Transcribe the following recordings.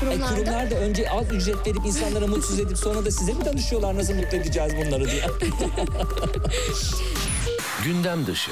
E, Kurumlarda kurumlar da önce az ücret verip insanlara mutsuz edip sonra da size mi danışıyorlar nasıl mutlu edeceğiz bunları diye. Gündem dışı.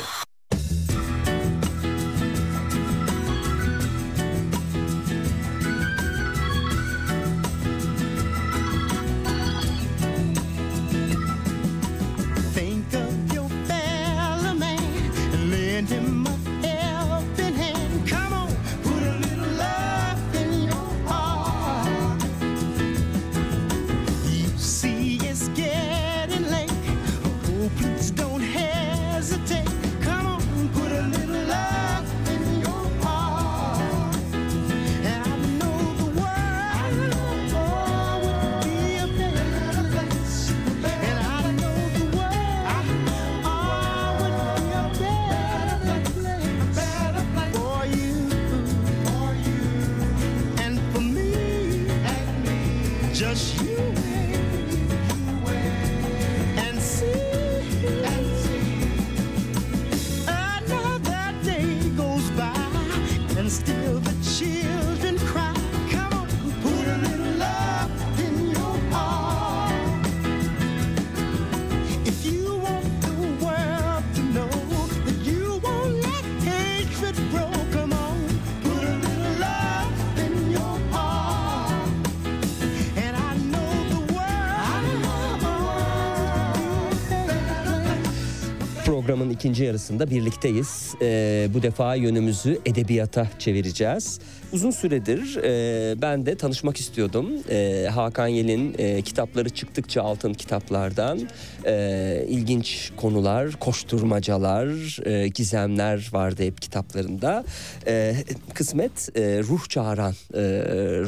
İkinci yarısında birlikteyiz. Ee, bu defa yönümüzü edebiyata çevireceğiz. Uzun süredir e, ben de tanışmak istiyordum. E, Hakan Yel'in e, kitapları çıktıkça altın kitaplardan e, ilginç konular, koşturmacalar, e, gizemler vardı hep kitaplarında. E, kısmet e, Ruh Çağıran e,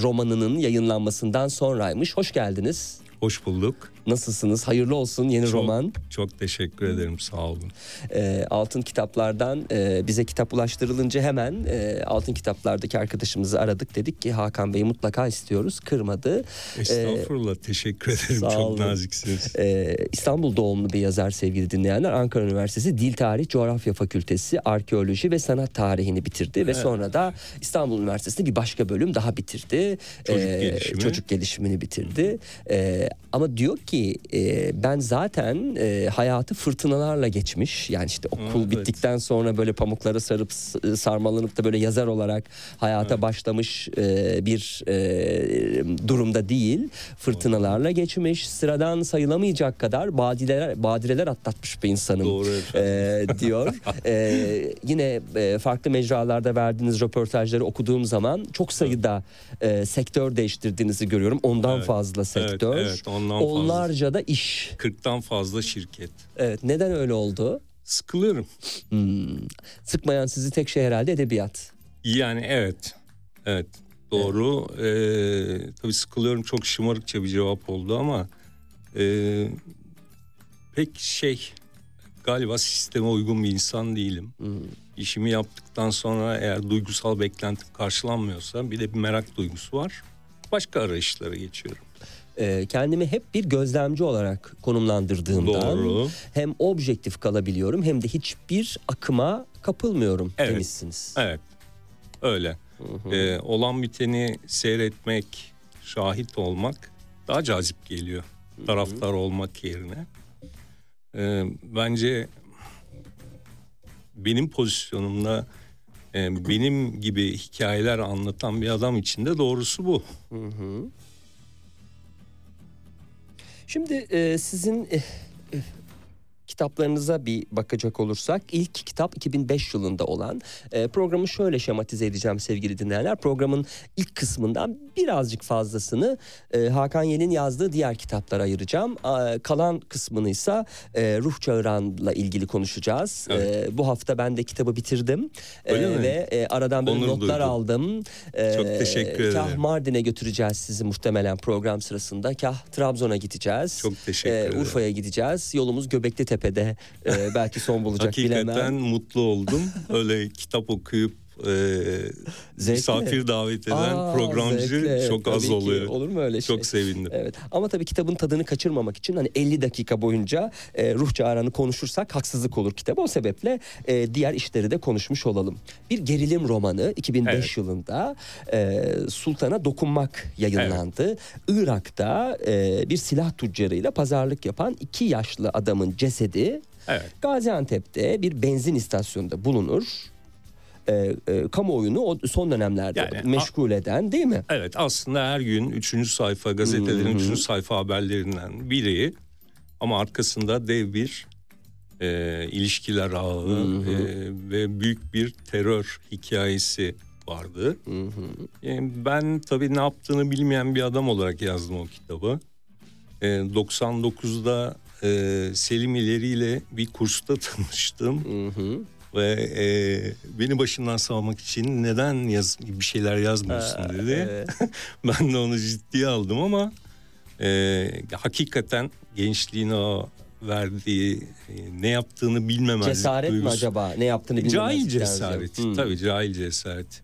romanının yayınlanmasından sonraymış. Hoş geldiniz. Hoş bulduk. Nasılsınız? Hayırlı olsun yeni Çok- roman. Çok teşekkür ederim. Sağ olun. e, altın kitaplardan e, bize kitap ulaştırılınca hemen e, altın kitaplardaki arkadaşımızı aradık dedik ki Hakan Bey'i mutlaka istiyoruz kırmadı. Estağfurullah. teşekkür ederim. sağ Çok olun. naziksiniz. E, İstanbul doğumlu bir yazar sevgili dinleyenler Ankara Üniversitesi Dil Tarih Coğrafya Fakültesi Arkeoloji ve Sanat Tarihini bitirdi ve sonra da İstanbul Üniversitesi'nde bir başka bölüm daha bitirdi. Çocuk E, gelişimi. Çocuk gelişimini bitirdi. E, ama diyor ki e, ben zaten e, hayatı fırtınalarla geçmiş. Yani işte okul Evet. bittikten sonra böyle pamuklara sarıp s- sarmalanıp da böyle yazar olarak hayata başlamış e, bir e, durumda değil. Fırtınalarla geçmiş. Sıradan sayılamayacak kadar badireler badireler atlatmış bir insanım. Doğru e, diyor. E, yine e, farklı mecralarda verdiğiniz röportajları okuduğum zaman çok sayıda e, sektör değiştirdiğinizi görüyorum. Ondan Evet. fazla sektör. evet, ondan fazla. Onlarca da iş. 40'tan fazla şirket. Evet. Neden öyle oldu? Sıkılırım. Hmm. Sıkmayan sizi tek şey herhalde edebiyat. Yani evet. Evet. Doğru. Ee, tabii sıkılıyorum. Çok şımarıkça bir cevap oldu ama ee, pek şey galiba sisteme uygun bir insan değilim. İşimi yaptıktan sonra eğer duygusal beklentim karşılanmıyorsa bir de bir merak duygusu var. Başka arayışlara geçiyorum. Ee, kendimi hep bir gözlemci olarak konumlandırdığımdan Doğru. hem objektif kalabiliyorum hem de hiçbir akıma kapılmıyorum Evet. demişsiniz. Evet. Öyle. Ee, olan biteni seyretmek, şahit olmak daha cazip geliyor. Taraftar olmak yerine. Ee, bence benim pozisyonumda e, benim gibi hikayeler anlatan bir adam için de doğrusu bu. Şimdi e, sizin e, kitaplarınıza bir bakacak olursak ilk kitap 2005 yılında olan e, programı şöyle şematize edeceğim sevgili dinleyenler. Programın ilk kısmından birazcık fazlasını e, Hakan Yel'in yazdığı diğer kitaplara ayıracağım. A, kalan kısmını ise e, Ruh Çağıran'la ilgili konuşacağız. Evet. E, bu hafta ben de kitabı bitirdim E, Öyle mi? ve e, aradan böyle Onur notlar duydum. aldım. E, Çok teşekkür Kah ederim. Mardin'e götüreceğiz sizi muhtemelen program sırasında. Kah Trabzon'a gideceğiz. Çok teşekkür Ee, ederim. Urfa'ya gideceğiz. Yolumuz Göbekli Tepe Göztepe'de e, belki son bulacak Hakikaten bilemem. mutlu oldum. Öyle kitap okuyup e, misafir davet eden Aa, programcı zevkli, evet, çok tabii az ki. oluyor. Olur mu öyle şey? Çok sevindim. Evet ama tabii kitabın tadını kaçırmamak için hani 50 dakika boyunca e, ruh çağrını konuşursak haksızlık olur kitaba. O sebeple e, diğer işleri de konuşmuş olalım. Bir gerilim romanı 2005 Evet. yılında e, Sultan'a Dokunmak yayınlandı. Irak'ta e, bir silah tüccarıyla pazarlık yapan iki yaşlı adamın cesedi Evet. Gaziantep'te bir benzin istasyonunda bulunur. E, e, kamuoyunu o son dönemlerde Yani, meşgul eden değil mi? Evet aslında her gün 3. sayfa gazetelerin 3. sayfa haberlerinden biri ama arkasında dev bir e, ilişkiler ağı e, ve büyük bir terör hikayesi vardı. E, ben tabii ne yaptığını bilmeyen bir adam olarak yazdım o kitabı. E, 99'da e, Selim İleri ile bir kursta tanıştım ve e, beni başından savmak için neden yaz, bir şeyler yazmıyorsun dedi. ben de onu ciddiye aldım ama e, hakikaten gençliğine o verdiği e, ne yaptığını bilmemezlik Cesaret mi duygusu. acaba? Ne yaptığını bilmemezlik Cahil cesaret. Hmm. Tabii cahil cesaret.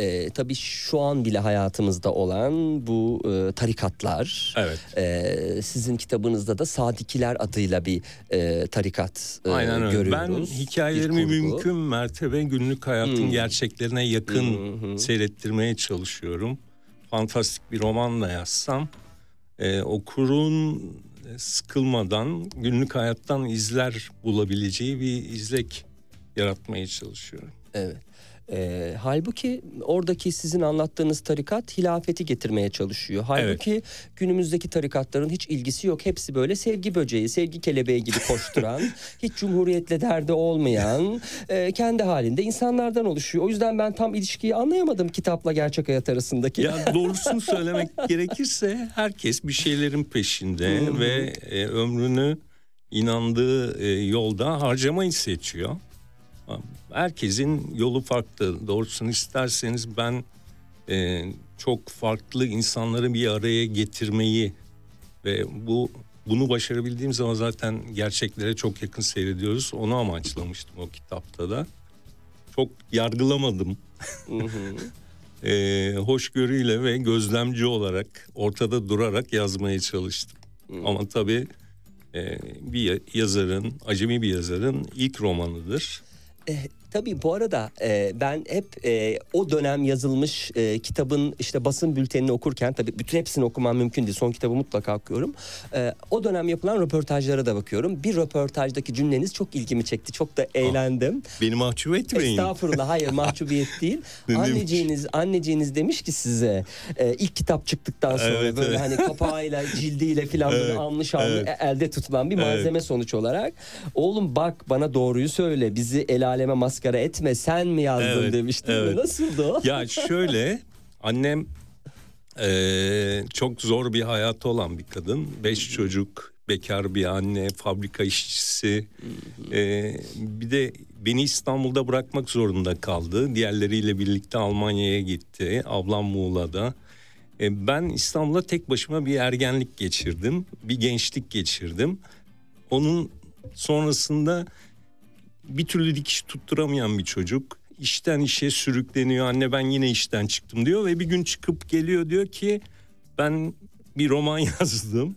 Ee, tabii şu an bile hayatımızda olan bu e, tarikatlar. Evet. e, sizin kitabınızda da Sadikiler adıyla bir e, tarikat e, Aynen öyle. Ben görüyoruz. hikayelerimi Bir kurgu. mümkün mertebe günlük hayatın Hmm. gerçeklerine yakın Hı hı. seyrettirmeye çalışıyorum. Fantastik bir roman da yazsam e, okurun sıkılmadan günlük hayattan izler bulabileceği bir izlek yaratmaya çalışıyorum. Evet. Ee, halbuki oradaki sizin anlattığınız tarikat hilafeti getirmeye çalışıyor. Halbuki günümüzdeki tarikatların hiç ilgisi yok. Hepsi böyle sevgi böceği, sevgi kelebeği gibi koşturan, hiç cumhuriyetle derdi olmayan, e, kendi halinde insanlardan oluşuyor. O yüzden ben tam ilişkiyi anlayamadım kitapla gerçek hayat arasındaki. Ya doğrusunu söylemek gerekirse herkes bir şeylerin peşinde ve e, ömrünü inandığı e, yolda harcamayı seçiyor. Herkesin yolu farklı. Doğrusunu isterseniz ben e, çok farklı insanları bir araya getirmeyi ve bu bunu başarabildiğim zaman zaten gerçeklere çok yakın seyrediyoruz. Onu amaçlamıştım o kitapta da. Çok yargılamadım e, hoşgörüyle ve gözlemci olarak ortada durarak yazmaya çalıştım. Ama tabii e, bir yazarın, acemi bir yazarın ilk romanıdır. E, tabii bu arada e, ben hep e, o dönem yazılmış e, kitabın işte basın bültenini okurken tabii bütün hepsini okumam mümkün değil. Son kitabı mutlaka okuyorum. E, o dönem yapılan röportajlara da bakıyorum. Bir röportajdaki cümleniz çok ilgimi çekti. Çok da eğlendim. Beni mahcup etmeyin. Estağfurullah hayır mahcubiyet değil. Anneciğiniz anneciğiniz demiş ki size e, ilk kitap çıktıktan sonra Evet, böyle evet. hani kapağıyla cildiyle filan Evet, alnı şanlı evet. elde tutulan bir Evet. malzeme sonuç olarak. Oğlum bak bana doğruyu söyle bizi el aleme maskara etme sen mi yazdın Evet, demişti. değil mi? evet. Nasıldı o? Ya şöyle annem eee, çok zor bir hayatı olan bir kadın. Beş çocuk, bekar bir anne, fabrika işçisi. Eee, bir de beni İstanbul'da bırakmak zorunda kaldı. Diğerleriyle birlikte Almanya'ya gitti. Ablam Muğla'da. E, ben İstanbul'da tek başıma bir ergenlik geçirdim. Bir gençlik geçirdim. Onun sonrasında bir türlü dikiş tutturamayan bir çocuk. İşten işe sürükleniyor. Anne ben yine işten çıktım diyor ve bir gün çıkıp geliyor diyor ki ben bir roman yazdım.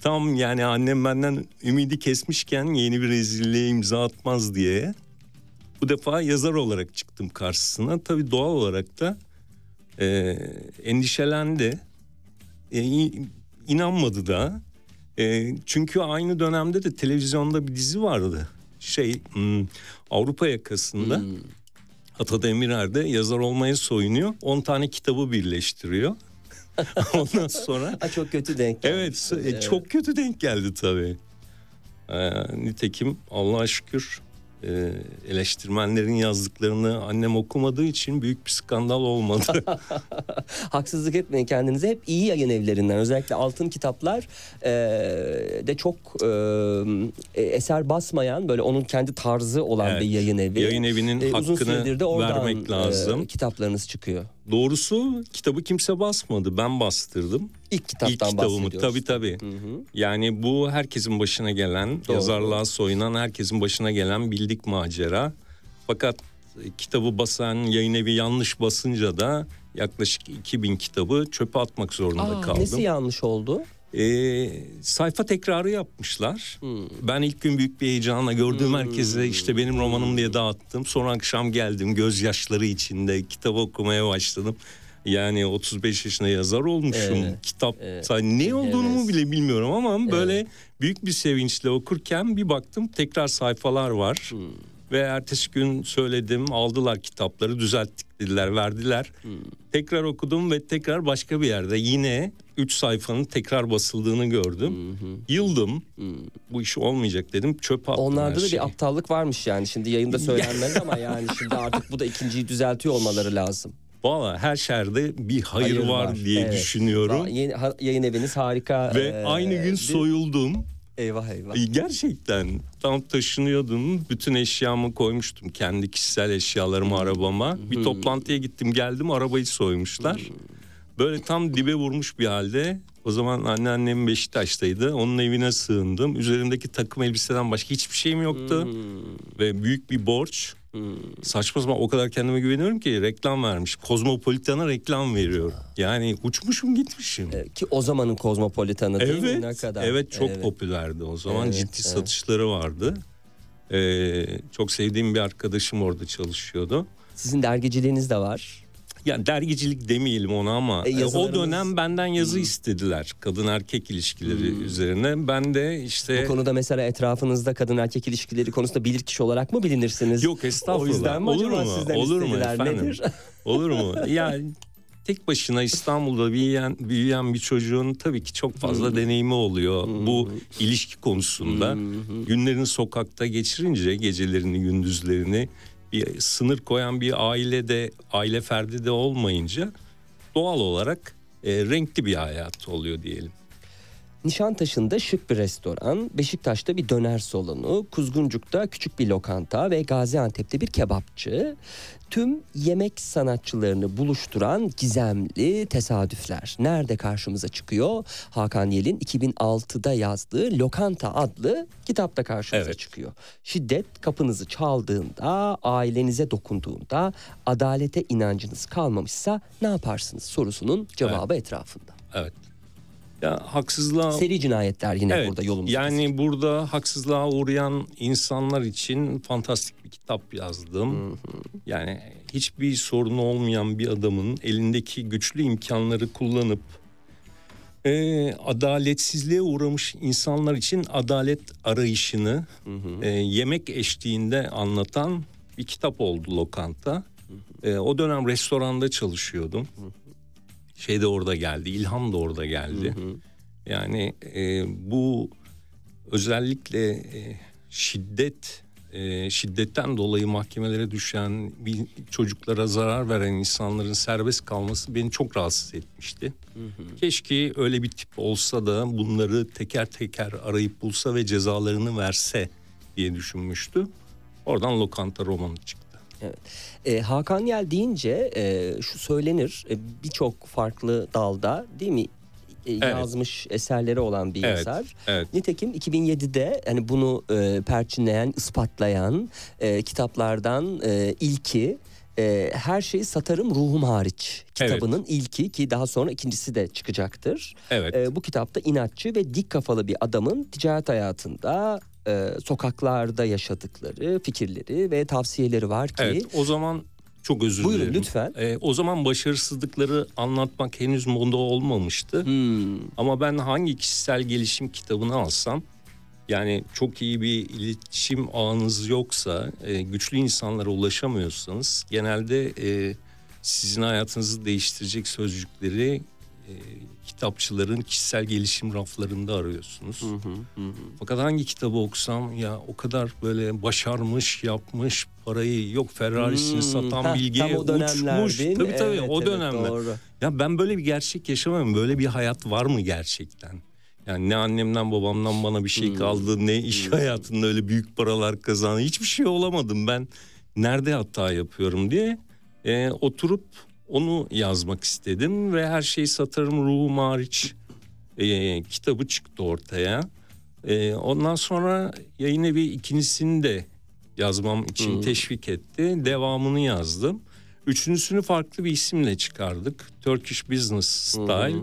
Tam yani annem benden ümidi kesmişken yeni bir rezilliğe imza atmaz diye. Bu defa yazar olarak çıktım karşısına. Tabii doğal olarak da e, endişelendi. E, in- inanmadı da. E, çünkü aynı dönemde de televizyonda bir dizi vardı. Şey hmm, Avrupa yakasında. Ata Demirer'de yazar olmaya soyunuyor. 10 tane kitabı birleştiriyor. Ondan sonra Ha, çok kötü denk evet, gelmiş. e, çok kötü denk geldi tabii. Ee, nitekim Allah'a şükür e, eleştirmenlerin yazdıklarını annem okumadığı için büyük bir skandal olmadı. Haksızlık etmeyin kendinize. Hep iyi yayın evlerinden özellikle altın kitaplar e, de çok e, eser basmayan böyle onun kendi tarzı olan Evet. bir yayın evi. Yayın evinin E, uzun hakkını süredir de oradan vermek lazım. e, kitaplarınız çıkıyor. Doğrusu kitabı kimse basmadı. Ben bastırdım. İlk kitaptan İlk kitabımı tabii tabii. Hı hı. Yani bu herkesin başına gelen, Doğru. yazarlığa soyunan herkesin başına gelen bildik macera. Fakat kitabı basan yayın evi yanlış basınca da yaklaşık 2000 kitabı çöpe atmak zorunda Aa, kaldım. Nesi yanlış oldu? Ee, sayfa tekrarı yapmışlar. Hmm. Ben ilk gün büyük bir heyecanla gördüğüm herkese işte benim romanım diye dağıttım. Sonra akşam geldim gözyaşları içinde kitap okumaya başladım. Yani 35 yaşında yazar olmuşum. Evet, Kitap evet. ne olduğunu mu Evet. bile bilmiyorum ama böyle büyük bir sevinçle okurken bir baktım tekrar sayfalar var. Hmm. Ve ertesi gün söyledim aldılar kitapları düzelttik dediler verdiler. Hmm. Tekrar okudum ve tekrar başka bir yerde yine 3 sayfanın tekrar basıldığını gördüm. Yıldım. Bu iş olmayacak dedim. Çöp attım Onlarda da bir aptallık varmış yani. Şimdi yayında söylenmez ama yani şimdi artık bu da ikinciyi düzeltiyor olmaları lazım. Valla her şerde bir hayır, Hayır var, var, diye evet. düşünüyorum. Yeni- ha- yayın eviniz harika. Ve ee, aynı gün bir- soyuldum. Eyvah eyvah. Gerçekten tam taşınıyordum. Bütün eşyamı koymuştum. Kendi kişisel eşyalarımı arabama. Bir toplantıya gittim geldim arabayı soymuşlar. Böyle tam dibe vurmuş bir halde. O zaman anneannem Beşiktaş'taydı. Onun evine sığındım. Üzerimdeki takım elbiseden başka hiçbir şeyim yoktu. Ve büyük bir borç. Saçma sapan o kadar kendime güveniyorum ki reklam vermiş. Kozmopolitan'a reklam veriyor. Yani uçmuşum gitmişim. Ee, Ki o zamanın kozmopolitanı değil mi? Evet, Ne kadar? evet çok Evet. popülerdi o zaman Evet, ciddi evet. satışları vardı. Ee, çok sevdiğim bir arkadaşım orada çalışıyordu. Sizin dergiciliğiniz de var. Yani dergicilik demeyelim ona ama E, e, o dönem benden yazı istediler kadın erkek ilişkileri üzerine. Ben de işte Bu konuda mesela etrafınızda kadın erkek ilişkileri konusunda bilir kişi olarak mı bilinirsiniz? yok estağfurullah. O yüzden mi Olur acaba mu? sizden Olur mu efendim? Nedir? Olur mu? Yani tek başına İstanbul'da büyüyen büyüyen bir çocuğun tabii ki çok fazla deneyimi oluyor bu ilişki konusunda. Günlerini sokakta geçirince gecelerini gündüzlerini sınır koyan bir ailede aile ferdi de olmayınca doğal olarak e, renkli bir hayat oluyor diyelim. Nişantaşı'nda şık bir restoran, Beşiktaş'ta bir döner salonu, Kuzguncuk'ta küçük bir lokanta ve Gaziantep'te bir kebapçı. Tüm yemek sanatçılarını buluşturan gizemli tesadüfler. Nerede karşımıza çıkıyor? Hakan Yel'in 2006'da yazdığı Lokanta adlı kitapta karşımıza Evet. çıkıyor. Şiddet kapınızı çaldığında, ailenize dokunduğunda, adalete inancınız kalmamışsa ne yaparsınız sorusunun cevabı etrafında. Evet. Ya haksızlığa Seri cinayetler yine Evet, burada yolumuz. Yani burada haksızlığa uğrayan insanlar için fantastik bir kitap yazdım. Yani hiçbir sorunu olmayan bir adamın elindeki güçlü imkanları kullanıp e, adaletsizliğe uğramış insanlar için adalet arayışını e, yemek eşliğinde anlatan bir kitap oldu Lokanta. E, o dönem restoranda çalışıyordum. Şey de orada geldi, İlham da orada geldi. Yani e, bu özellikle e, şiddet e, şiddetten dolayı mahkemelere düşen bir çocuklara zarar veren insanların serbest kalması beni çok rahatsız etmişti. Keşke öyle bir tip olsa da bunları teker teker arayıp bulsa ve cezalarını verse diye düşünmüştü. Oradan lokanta romanı çıktı. E, Hakan Yel deyince e, şu söylenir e, birçok farklı dalda değil mi E, yazmış eserleri olan bir Evet, yazar. evet. Nitekim 2007'de hani bunu e, perçinleyen, ispatlayan e, kitaplardan e, ilki e, Her Şeyi Satarım Ruhum Hariç kitabının ilki ki daha sonra ikincisi de çıkacaktır. Evet. E, bu kitapta inatçı ve dik kafalı bir adamın ticaret hayatında e, sokaklarda yaşadıkları fikirleri ve tavsiyeleri var ki Evet o zaman çok özür Buyurun, dilerim. lütfen. Ee, o zaman başarısızlıkları anlatmak henüz moda olmamıştı. Hmm, Ama ben hangi kişisel gelişim kitabını alsam yani çok iyi bir iletişim ağınız yoksa, e, güçlü insanlara ulaşamıyorsanız genelde e, sizin hayatınızı değiştirecek sözcükleri e, kitapçıların kişisel gelişim raflarında arıyorsunuz. Fakat hangi kitabı okusam ya o kadar böyle başarmış, yapmış, parayı yok Ferrari'sini Hmm, satan heh, bilgiye uçmuş. Tabii tabii Evet, o evet, dönemler. doğru. Ya ben böyle bir gerçek yaşamıyorum. Böyle bir hayat var mı gerçekten? Yani ne annemden babamdan bana bir şey kaldı ne iş hayatında öyle büyük paralar kazandı. Hiçbir şey olamadım ben. Nerede hata yapıyorum diye e, oturup onu yazmak istedim ve her şeyi satarım ruhum hariç e, kitabı çıktı ortaya. E, ondan sonra yayın evi ikincisini de yazmam için teşvik etti. Devamını yazdım. Üçüncüsünü farklı bir isimle çıkardık. Turkish Business Style.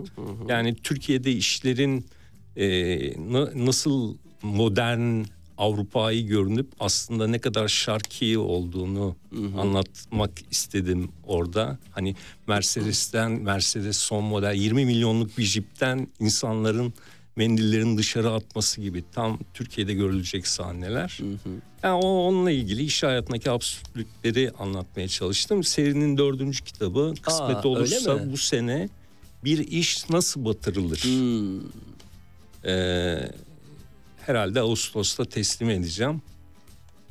Yani Türkiye'de işlerin e, na- nasıl modern Avrupa'yı görünüp aslında ne kadar şarki olduğunu anlatmak istedim orada. Hani Mercedes'ten Mercedes son model 20 milyonluk bir jipten insanların mendillerin dışarı atması gibi tam Türkiye'de görülecek sahneler. Yani o onunla ilgili iş hayatındaki absürtlükleri anlatmaya çalıştım. Serinin dördüncü kitabı kısmet öyle olursa bu sene bir iş nasıl batırılır? Hmm. Ee, herhalde Ağustos'ta teslim edeceğim.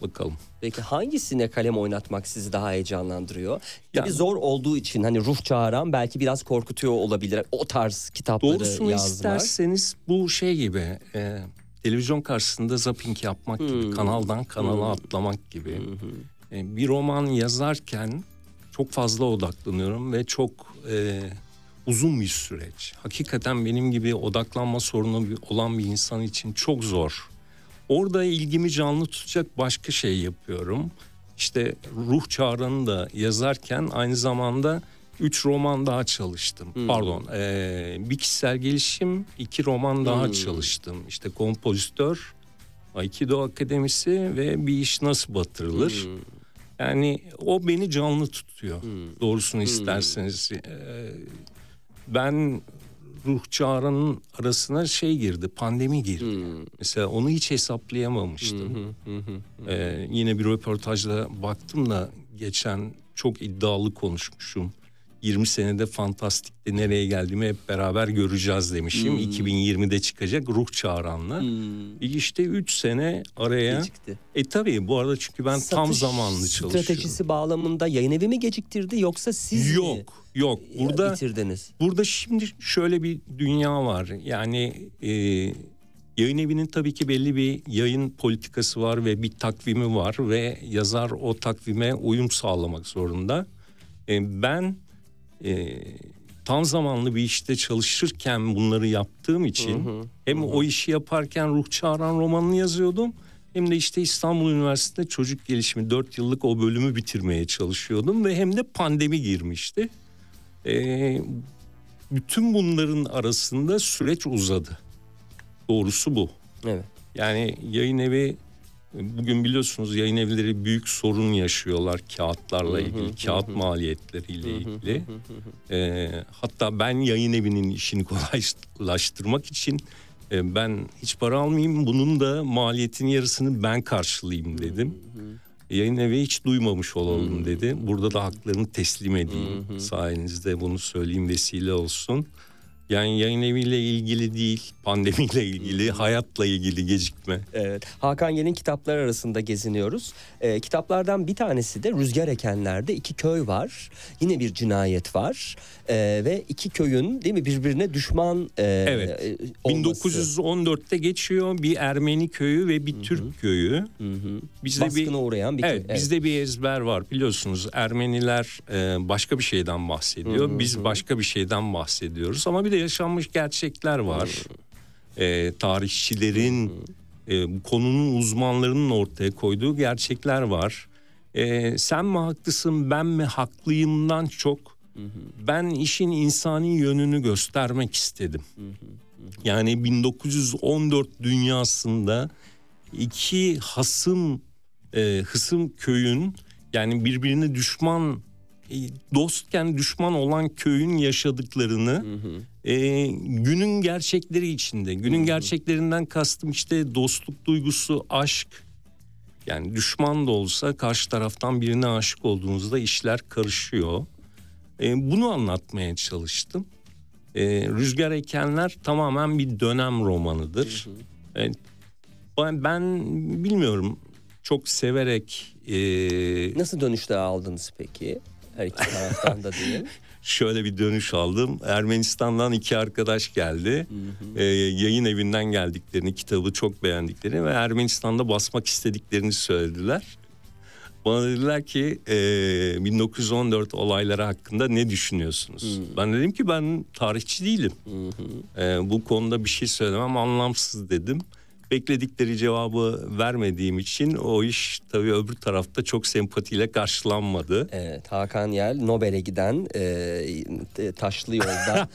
Bakalım. Peki hangisine kalem oynatmak sizi daha heyecanlandırıyor? Ya- Tabii zor olduğu için hani ruh çağıran belki biraz korkutuyor olabilir. O tarz kitapları Doğrusunu yazmak. isterseniz bu şey gibi e, televizyon karşısında zapping yapmak gibi kanaldan kanala atlamak gibi. E, bir roman yazarken çok fazla odaklanıyorum ve çok e, uzun bir süreç. Hakikaten benim gibi odaklanma sorunu olan bir insan için çok zor. Orada ilgimi canlı tutacak başka şey yapıyorum. İşte Ruh Çağrı'nı da yazarken aynı zamanda üç roman daha çalıştım. Pardon, eee, bir kişisel gelişim, iki roman daha çalıştım. İşte kompozitör, Aikido Akademisi ve bir iş nasıl batırılır. Yani o beni canlı tutuyor. Doğrusunu isterseniz. Eee, ben ruh çağrının arasına şey girdi, pandemi girdi. Mesela onu hiç hesaplayamamıştım. Ee, yine bir röportajda baktım da geçen çok iddialı konuşmuşum. 20 senede fantastikte nereye geldiğimi hep beraber göreceğiz demişim. 2020'de çıkacak ruh çağıranla. Hmm. İşte 3 sene araya. Gecikti. E tabii bu arada çünkü ben tam Satış zamanlı çalışıyorum. Stratejisi bağlamında yayın evi mi geciktirdi yoksa siz mi Yok yok burada bitirdiniz? Burada şimdi şöyle bir dünya var. Yani e, yayın evinin tabii ki belli bir yayın politikası var ve bir takvimi var ve yazar o takvime uyum sağlamak zorunda. E, ben e, tam zamanlı bir işte çalışırken bunları yaptığım için hem o işi yaparken Ruh Çağıran romanını yazıyordum hem de işte İstanbul Üniversitesi'nde çocuk gelişimi 4 yıllık o bölümü bitirmeye çalışıyordum ve hem de pandemi girmişti. Ee, bütün bunların arasında süreç uzadı. Doğrusu bu. Evet. Yani yayın evi bugün biliyorsunuz yayın evleri büyük sorun yaşıyorlar kağıtlarla ilgili, kağıt maliyetleriyle ilgili. Ee, hatta ben yayın evinin işini kolaylaştırmak için e, ben hiç para almayayım, bunun da maliyetin yarısını ben karşılayayım dedim. Yayın evi hiç duymamış olalım dedi. Burada da haklarını teslim edeyim. Sayenizde bunu söyleyeyim vesile olsun. Yani yayın eviyle ilgili değil, pandemiyle ilgili, hayatla ilgili gecikme. Evet. Hakan Yen'in kitaplar arasında geziniyoruz. Ee, kitaplardan bir tanesi de Rüzgar Ekenler'de iki köy var. Yine bir cinayet var. Ee, ve iki köyün değil mi birbirine düşman e, Evet. e, olması. 1914'te geçiyor bir Ermeni köyü ve bir Türk köyü. Bizde Baskına bir uğrayan bir Evet, köy. bizde bir ezber var biliyorsunuz. Ermeniler e, başka bir şeyden bahsediyor. Biz başka bir şeyden bahsediyoruz. Ama bir de yaşanmış gerçekler var. E, tarihçilerin, e, bu konunun uzmanlarının ortaya koyduğu gerçekler var. E, sen mi haklısın, ben mi haklıyımdan çok ben işin insani yönünü göstermek istedim. Yani 1914 dünyasında iki hasım e, hısım köyün yani birbirine düşman e, dostken düşman olan köyün yaşadıklarını e, günün gerçekleri içinde günün gerçeklerinden kastım işte dostluk duygusu aşk. Yani düşman da olsa karşı taraftan birine aşık olduğunuzda işler karışıyor. E, bunu anlatmaya çalıştım. E, Rüzgar Ekenler tamamen bir dönem romanıdır. E, ben, ben bilmiyorum çok severek e, Nasıl dönüşler aldınız peki? Her iki taraftan da diyeyim. şöyle bir dönüş aldım. Ermenistan'dan iki arkadaş geldi. E, yayın evinden geldiklerini, kitabı çok beğendiklerini ve Ermenistan'da basmak istediklerini söylediler. Bana dediler ki e, 1914 olayları hakkında ne düşünüyorsunuz? Ben dedim ki ben tarihçi değilim. E, bu konuda bir şey söylemem anlamsız dedim. Bekledikleri cevabı vermediğim için o iş tabii öbür tarafta çok sempatiyle karşılanmadı. Evet, Hakan Yel Nobel'e giden e, taşlı yolda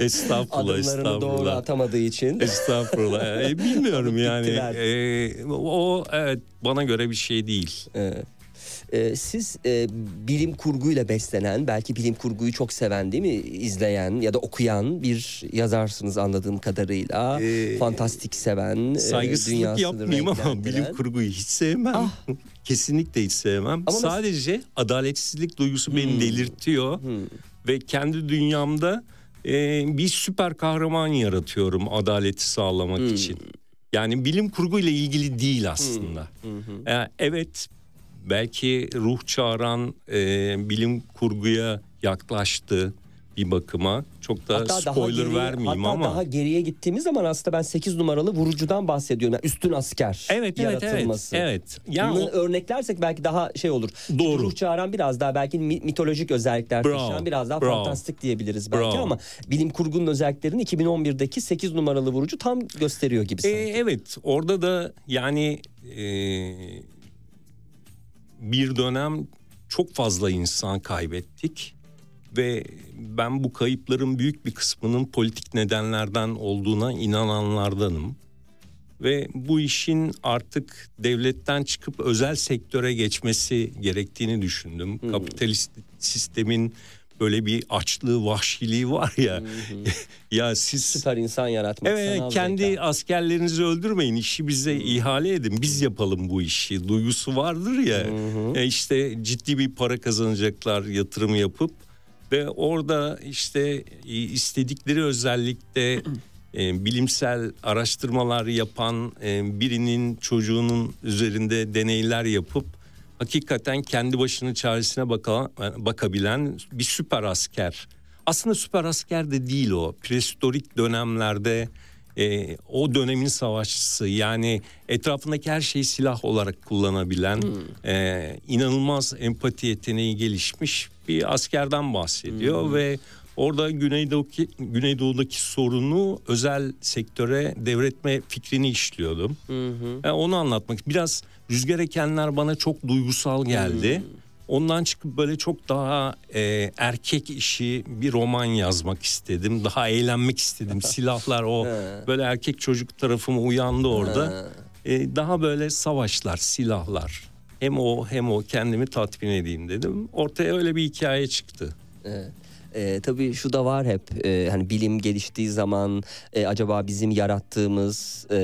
estağfurullah, adımlarını doğru estağfurullah. atamadığı için. Estağfurullah. E, bilmiyorum yani. E, o evet bana göre bir şey değil. Evet. Ee, siz e, bilim kurguyla beslenen, belki bilim kurguyu çok seven değil mi? izleyen ya da okuyan bir yazarsınız anladığım kadarıyla. Ee, Fantastik seven, e, Saygısızlık dünyasını yapmayayım ama bilim kurguyu hiç sevmem. Kesinlikle hiç sevmem. Ama Sadece adaletsizlik duygusu beni delirtiyor. Hmm. Ve kendi dünyamda e, bir süper kahraman yaratıyorum adaleti sağlamak Hmm. için. Yani bilim kurguyla ilgili değil aslında. Hmm. E, evet belki ruh çağıran e, bilim kurguya yaklaştı bir bakıma. Çok da Hatta spoiler geriye- vermeyeyim hatta ama. daha geriye gittiğimiz zaman aslında ben 8 numaralı vurucudan bahsediyorum. Yani üstün asker Evet evet evet. yaratılması. Evet. Ya Bunu o- örneklersek belki daha şey olur. Doğru. Ruh çağıran biraz daha belki mi- mitolojik özellikler Bravo, taşıyan biraz daha bravo. fantastik diyebiliriz belki Bravo. ama bilim kurgunun özelliklerini 2011'deki 8 numaralı vurucu tam gösteriyor gibi sanki. E, evet orada da yani e, bir dönem çok fazla insan kaybettik ve ben bu kayıpların büyük bir kısmının politik nedenlerden olduğuna inananlardanım. Ve bu işin artık devletten çıkıp özel sektöre geçmesi gerektiğini düşündüm. Kapitalist sistemin böyle bir açlığı, vahşiliği var ya. ya siz Süper insan yaratmak. Evet kendi zeka. askerlerinizi öldürmeyin işi bize ihale edin biz yapalım bu işi duygusu vardır ya E işte ciddi bir para kazanacaklar yatırım yapıp ve orada işte e, istedikleri özellikle e, bilimsel araştırmalar yapan e, birinin çocuğunun üzerinde deneyler yapıp hakikaten kendi başının çaresine baka, bakabilen bir süper asker. Aslında süper asker de değil o. Prehistorik dönemlerde e, o dönemin savaşçısı yani etrafındaki her şeyi silah olarak kullanabilen e, inanılmaz empati yeteneği gelişmiş bir askerden bahsediyor ve orada Güneydoğu'daki, Güneydoğu'daki sorunu özel sektöre devretme fikrini işliyordum. Yani onu anlatmak biraz Rüzgar Ekenler bana çok duygusal geldi. Ondan çıkıp böyle çok daha e, erkek işi bir roman yazmak istedim. Daha eğlenmek istedim. Silahlar o böyle erkek çocuk tarafım uyandı orada. E, daha böyle savaşlar, silahlar. Hem o hem o kendimi tatmin edeyim dedim. Ortaya öyle bir hikaye çıktı. Evet. Ee, tabii şu da var hep e, hani bilim geliştiği zaman e, acaba bizim yarattığımız e,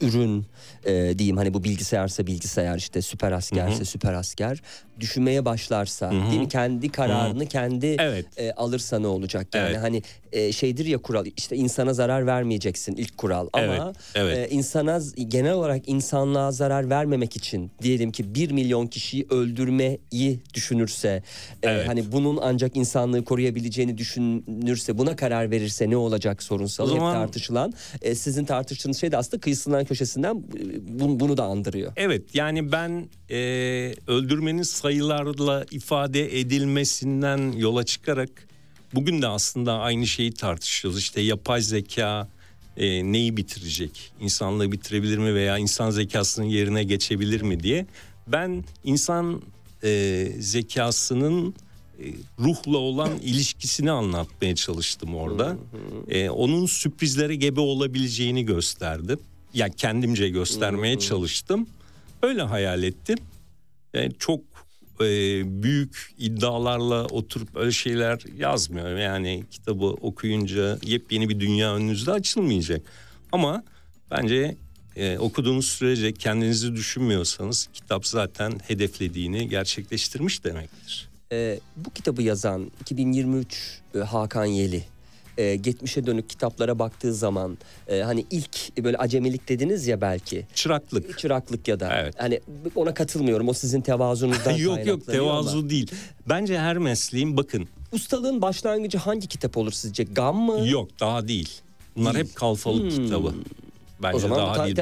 ürün e, diyeyim hani bu bilgisayarsa bilgisayar işte süper askerse süper asker düşünmeye başlarsa değil mi kendi kararını kendi Evet. e, alırsa ne olacak yani Evet. hani e, şeydir ya kural işte insana zarar vermeyeceksin ilk kural ama Evet, evet. e, insana genel olarak insanlığa zarar vermemek için diyelim ki bir milyon kişiyi öldürmeyi düşünürse e, Evet. hani bunun ancak insanlığı koruyabileceğini düşünürse buna karar verirse ne olacak sorunsalı O zaman- hep tartışılan e, sizin tartıştığınız şey de aslında kıyısından köşesinden e, bunu, bunu da andırıyor. Evet yani ben e, öldürmenin sayılarla ifade edilmesinden yola çıkarak bugün de aslında aynı şeyi tartışıyoruz. İşte yapay zeka e, neyi bitirecek? İnsanlığı bitirebilir mi veya insan zekasının yerine geçebilir mi diye. Ben insan e, zekasının ruhla olan ilişkisini anlatmaya çalıştım orada. E, onun sürprizlere gebe olabileceğini gösterdim. Yani kendimce göstermeye çalıştım. Öyle hayal ettim. Yani çok e, büyük iddialarla oturup öyle şeyler yazmıyorum. Yani kitabı okuyunca yepyeni bir dünya önünüzde açılmayacak. Ama bence e, okuduğunuz sürece kendinizi düşünmüyorsanız kitap zaten hedeflediğini gerçekleştirmiş demektir. E, bu kitabı yazan 2023 e, Hakan Yeli e, geçmişe dönük kitaplara baktığı zaman e, hani ilk böyle acemilik dediniz ya belki Çıraklık. çıraklık ya da Evet. hani ona katılmıyorum o sizin tevazunuzdan yok yok kaynaklanıyor ama tevazu değil. Bence her mesleğin bakın ustalığın başlangıcı hangi kitap olur sizce gam mı? yok daha değil. Bunlar Değil. hep kalfalık Hmm. kitabı. bence O zaman daha ta- değil.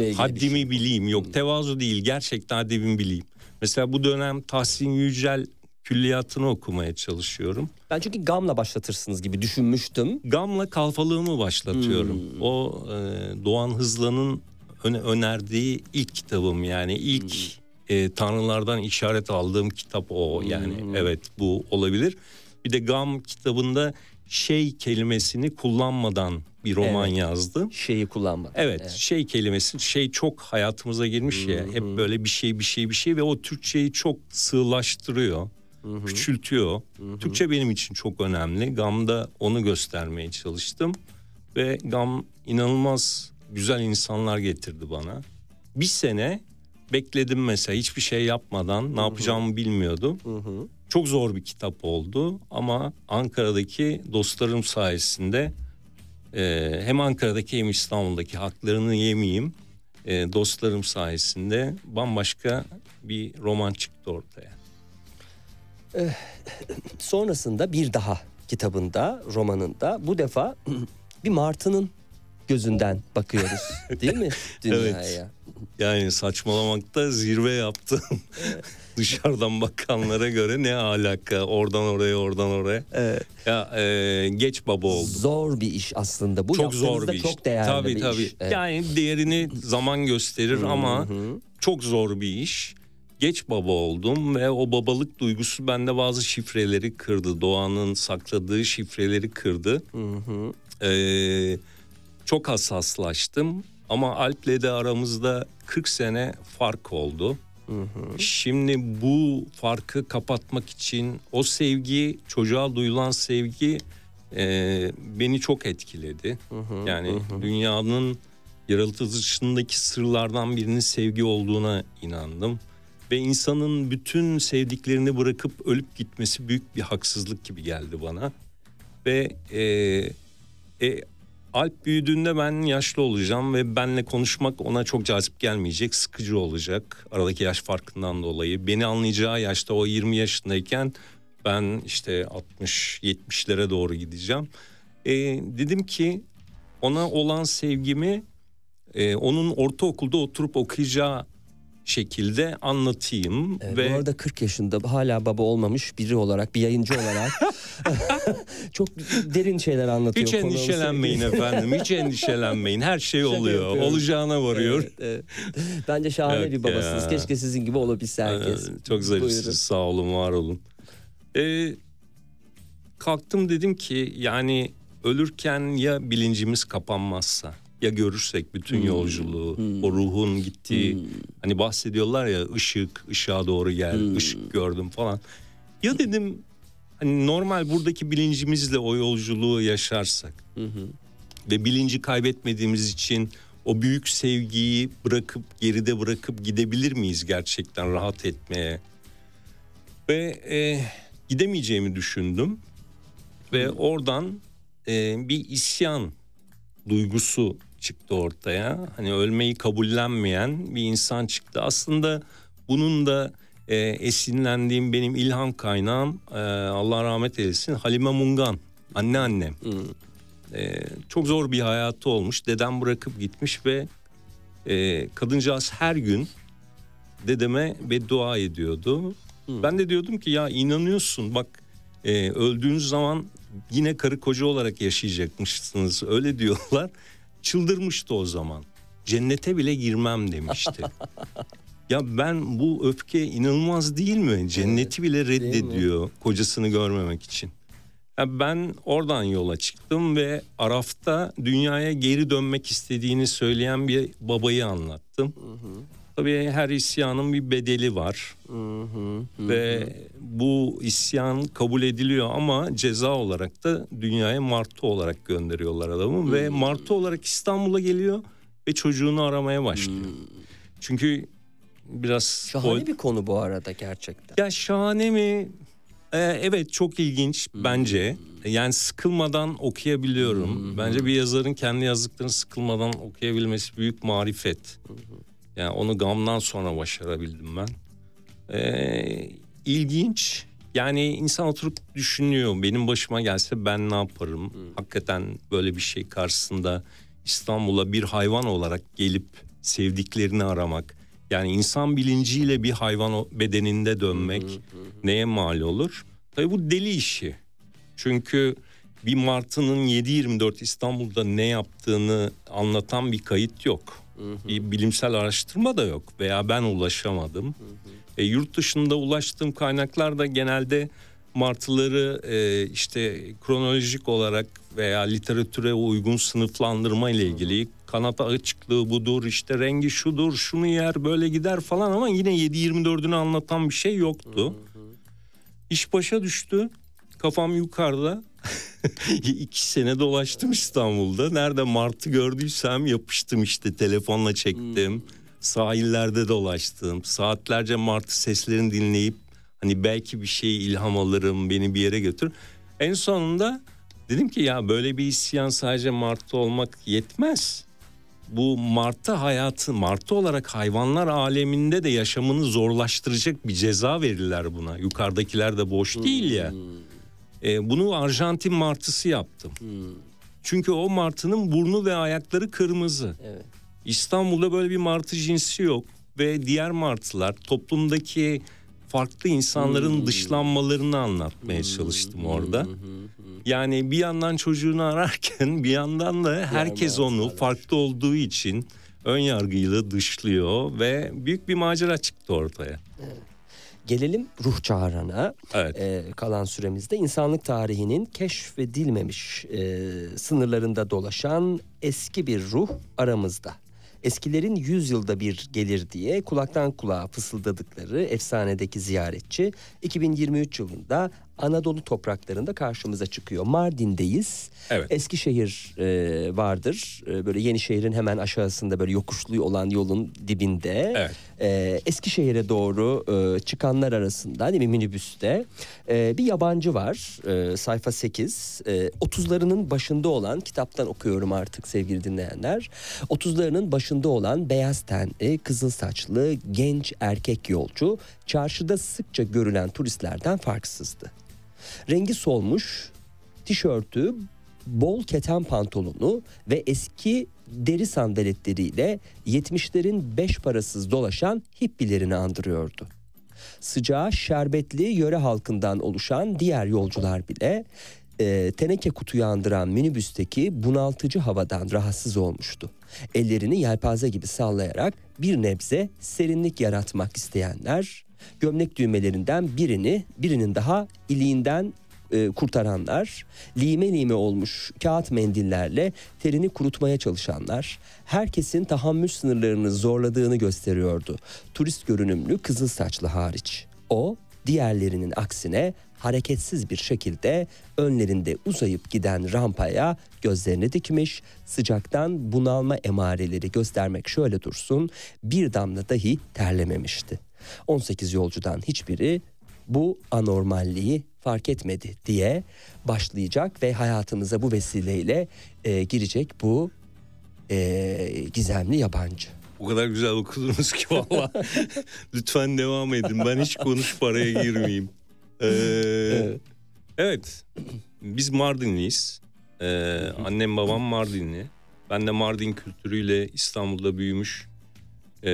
ilgili bir haddimi şey. bileyim. Yok tevazu değil. Gerçekten haddimi bileyim. Mesela bu dönem Tahsin Yücel külliyatını okumaya çalışıyorum. Ben çünkü gamla başlatırsınız gibi düşünmüştüm. Gamla kalfalığımı başlatıyorum. O e, Doğan Hızlan'ın öne- önerdiği ilk kitabım yani ilk e, tanrılardan işaret aldığım kitap o yani evet bu olabilir. Bir de Gam kitabında şey kelimesini kullanmadan bir roman Evet. yazdım. Şeyi kullanmak. Evet, şey kelimesi şey çok hayatımıza girmiş ya hep böyle bir şey bir şey bir şey ve o Türkçeyi çok sığlaştırıyor. Küçültüyor. Türkçe benim için çok önemli. Gam'da onu göstermeye çalıştım. Ve Gam inanılmaz güzel insanlar getirdi bana. Bir sene bekledim mesela hiçbir şey yapmadan ne yapacağımı bilmiyordum. Çok zor bir kitap oldu ama Ankara'daki dostlarım sayesinde ee, hem Ankara'daki hem İstanbul'daki haklarını yemeyeyim. Ee, dostlarım sayesinde bambaşka bir roman çıktı ortaya. Sonrasında bir daha kitabında, romanında bu defa bir martının gözünden bakıyoruz. Değil mi dünyaya? Yani saçmalamakta zirve yaptım. Dışarıdan bakanlara göre ne alaka oradan oraya oradan oraya. Evet. Ya e, geç baba oldu. Zor bir iş aslında. Bu çok zor bir iş. çok değerli tabii, bir tabii. iş. Evet. Yani değerini zaman gösterir ama çok zor bir iş. Geç baba oldum ve o babalık duygusu bende bazı şifreleri kırdı. Doğanın sakladığı şifreleri kırdı. Ee, çok hassaslaştım ama Alp'le de aramızda 40 sene fark oldu. Şimdi bu farkı kapatmak için o sevgi, çocuğa duyulan sevgi e, beni çok etkiledi. yani dünyanın yaratılışındaki sırlardan birinin sevgi olduğuna inandım. Ve insanın bütün sevdiklerini bırakıp ölüp gitmesi büyük bir haksızlık gibi geldi bana. Ve e, e, Alp büyüdüğünde ben yaşlı olacağım ve benle konuşmak ona çok cazip gelmeyecek, sıkıcı olacak. Aradaki yaş farkından dolayı. Beni anlayacağı yaşta o 20 yaşındayken ben işte 60-70'lere doğru gideceğim. E, dedim ki ona olan sevgimi e, onun ortaokulda oturup okuyacağı şekilde anlatayım. Evet, ve Bu arada 40 yaşında hala baba olmamış biri olarak, bir yayıncı olarak çok derin şeyler anlatıyor. Hiç endişelenmeyin efendim. Hiç endişelenmeyin. Her şey oluyor. yapıyorum. Olacağına varıyor. Evet, evet. Bence şahane Evet bir babasınız. ya. Keşke sizin gibi olabilse herkes. Ee, Çok zarifsiniz. Sağ olun, var olun. Ee, kalktım dedim ki yani ölürken ya bilincimiz kapanmazsa ya görürsek bütün Hmm. yolculuğu o ruhun gittiği hani bahsediyorlar ya ışık ışığa doğru gel Hmm. ışık gördüm falan. Ya dedim hani normal buradaki bilincimizle o yolculuğu yaşarsak ve bilinci kaybetmediğimiz için o büyük sevgiyi bırakıp geride bırakıp gidebilir miyiz gerçekten rahat etmeye? Ve e, gidemeyeceğimi düşündüm ve oradan e, bir isyan duygusu çıktı ortaya. Hani ölmeyi kabullenmeyen bir insan çıktı. Aslında bunun da e, esinlendiğim benim ilham kaynağım e, Allah rahmet eylesin Halime Mungan anneannem. E, çok zor bir hayatı olmuş. Dedem bırakıp gitmiş ve e, kadıncağız her gün dedeme beddua ediyordu. Ben de diyordum ki ya inanıyorsun bak e, öldüğünüz zaman yine karı koca olarak yaşayacakmışsınız öyle diyorlar. Çıldırmıştı o zaman. Cennete bile girmem demişti. ya ben bu öfke inanılmaz değil mi? Cenneti bile reddediyor kocasını görmemek için. Ya ben oradan yola çıktım ve Araf'ta dünyaya geri dönmek istediğini söyleyen bir babayı anlattım. Tabii her isyanın bir bedeli var. Ve bu isyan kabul ediliyor ama ceza olarak da dünyaya martı olarak gönderiyorlar adamı. Ve martı olarak İstanbul'a geliyor ve çocuğunu aramaya başlıyor. Çünkü biraz... Şahane o- bir konu bu arada gerçekten. ya şahane mi? Ee, evet çok ilginç bence. Yani sıkılmadan okuyabiliyorum. Bence bir yazarın kendi yazdıklarını sıkılmadan okuyabilmesi büyük marifet. Yani onu gamdan sonra başarabildim ben. Ee, ilginç. Yani insan oturup düşünüyor. Benim başıma gelse ben ne yaparım? Hakikaten böyle bir şey karşısında İstanbul'a bir hayvan olarak gelip sevdiklerini aramak. Yani insan bilinciyle bir hayvan bedeninde dönmek neye mal olur? Tabii bu deli işi. Çünkü bir martının 7-24 İstanbul'da ne yaptığını anlatan bir kayıt yok. Bir bilimsel araştırma da yok veya ben ulaşamadım. E, yurt dışında ulaştığım kaynaklar da genelde martıları e, işte kronolojik olarak veya literatüre uygun sınıflandırma ile ilgili kanat açıklığı budur işte rengi şudur şunu yer böyle gider falan ama yine 7-24'ünü anlatan bir şey yoktu. İş başa düştü kafam yukarıda iki sene dolaştım İstanbul'da. Nerede martı gördüysem yapıştım işte telefonla çektim. Sahillerde dolaştım. Saatlerce martı seslerini dinleyip hani belki bir şey ilham alırım beni bir yere götür en sonunda dedim ki ya böyle bir isyan sadece martı olmak yetmez. Bu martı hayatı martı olarak hayvanlar aleminde de yaşamını zorlaştıracak bir ceza verirler buna. Yukarıdakiler de boş değil ya e, bunu Arjantin martısı yaptım. Çünkü o martının burnu ve ayakları kırmızı. Evet. İstanbul'da böyle bir martı cinsi yok ve diğer martılar toplumdaki farklı insanların dışlanmalarını anlatmaya çalıştım orada. Yani bir yandan çocuğunu ararken bir yandan da herkes onu farklı olduğu için ön yargıyla dışlıyor ve büyük bir macera çıktı ortaya. Gelelim ruh çağrına. Evet. Ee, kalan süremizde insanlık tarihinin keşfedilmemiş e, sınırlarında dolaşan eski bir ruh aramızda. Eskilerin 100 yılda bir gelir diye kulaktan kulağa fısıldadıkları efsanedeki ziyaretçi 2023 yılında Anadolu topraklarında karşımıza çıkıyor. Mardin'deyiz. Evet. Eskişehir e, vardır. E, böyle Yenişehir'in hemen aşağısında böyle yokuşlu olan yolun dibinde. Evet. E, Eskişehir'e doğru e, çıkanlar arasında hani bir minibüste e, bir yabancı var. E, sayfa 8. E, 30'larının başında olan kitaptan okuyorum artık sevgili dinleyenler. 30'larının başında olan beyaz tenli, kızıl saçlı genç erkek yolcu çarşıda sıkça görülen turistlerden farksızdı. Rengi solmuş, tişörtü, bol keten pantolonu ve eski deri sandaletleriyle 70'lerin beş parasız dolaşan hippilerini andırıyordu. Sıcağı şerbetli yöre halkından oluşan diğer yolcular bile e, teneke kutuyu andıran minibüsteki bunaltıcı havadan rahatsız olmuştu. Ellerini yelpaze gibi sallayarak bir nebze serinlik yaratmak isteyenler gömlek düğmelerinden birini birinin daha iliğinden e, kurtaranlar, lime lime olmuş kağıt mendillerle terini kurutmaya çalışanlar, herkesin tahammül sınırlarını zorladığını gösteriyordu. Turist görünümlü kızıl saçlı hariç. O, diğerlerinin aksine hareketsiz bir şekilde önlerinde uzayıp giden rampaya gözlerini dikmiş, sıcaktan bunalma emareleri göstermek şöyle dursun, bir damla dahi terlememişti. 18 yolcudan hiçbiri bu anormalliği fark etmedi diye başlayacak ve hayatımıza bu vesileyle e, girecek bu e, gizemli yabancı. O kadar güzel okudunuz ki valla. Lütfen devam edin. Ben hiç konuş paraya girmeyeyim. Ee, evet. Biz Mardinliyiz. Ee, annem babam Mardinli. Ben de Mardin kültürüyle İstanbul'da büyümüş ee,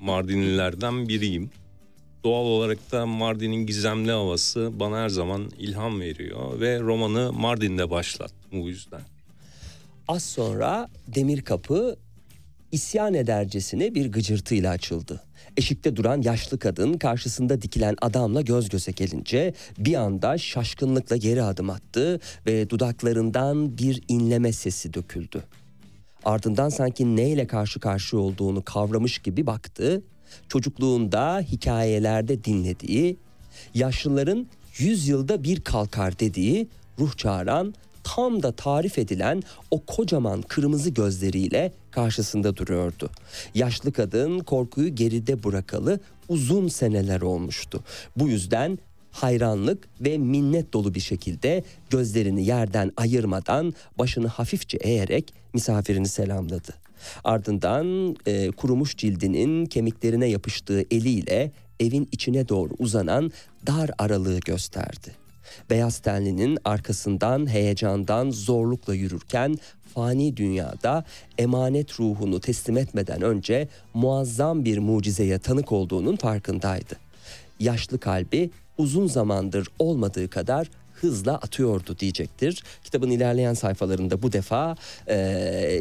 Mardinlilerden biriyim. Doğal olarak da Mardin'in gizemli havası bana her zaman ilham veriyor ve romanı Mardin'de başlattım bu yüzden. Az sonra demir kapı isyan edercesine bir gıcırtıyla açıldı. Eşikte duran yaşlı kadın karşısında dikilen adamla göz göze gelince bir anda şaşkınlıkla geri adım attı ve dudaklarından bir inleme sesi döküldü. Ardından sanki neyle karşı karşıya olduğunu kavramış gibi baktı. Çocukluğunda hikayelerde dinlediği, yaşlıların yüz yılda bir kalkar dediği ruh çağıran tam da tarif edilen o kocaman kırmızı gözleriyle karşısında duruyordu. Yaşlı kadın korkuyu geride bırakalı uzun seneler olmuştu. Bu yüzden hayranlık ve minnet dolu bir şekilde gözlerini yerden ayırmadan başını hafifçe eğerek misafirini selamladı. Ardından e, kurumuş cildinin kemiklerine yapıştığı eliyle evin içine doğru uzanan dar aralığı gösterdi. Beyaz tenlinin arkasından heyecandan zorlukla yürürken fani dünyada emanet ruhunu teslim etmeden önce muazzam bir mucizeye tanık olduğunun farkındaydı. Yaşlı kalbi uzun zamandır olmadığı kadar hızla atıyordu diyecektir. Kitabın ilerleyen sayfalarında bu defa e,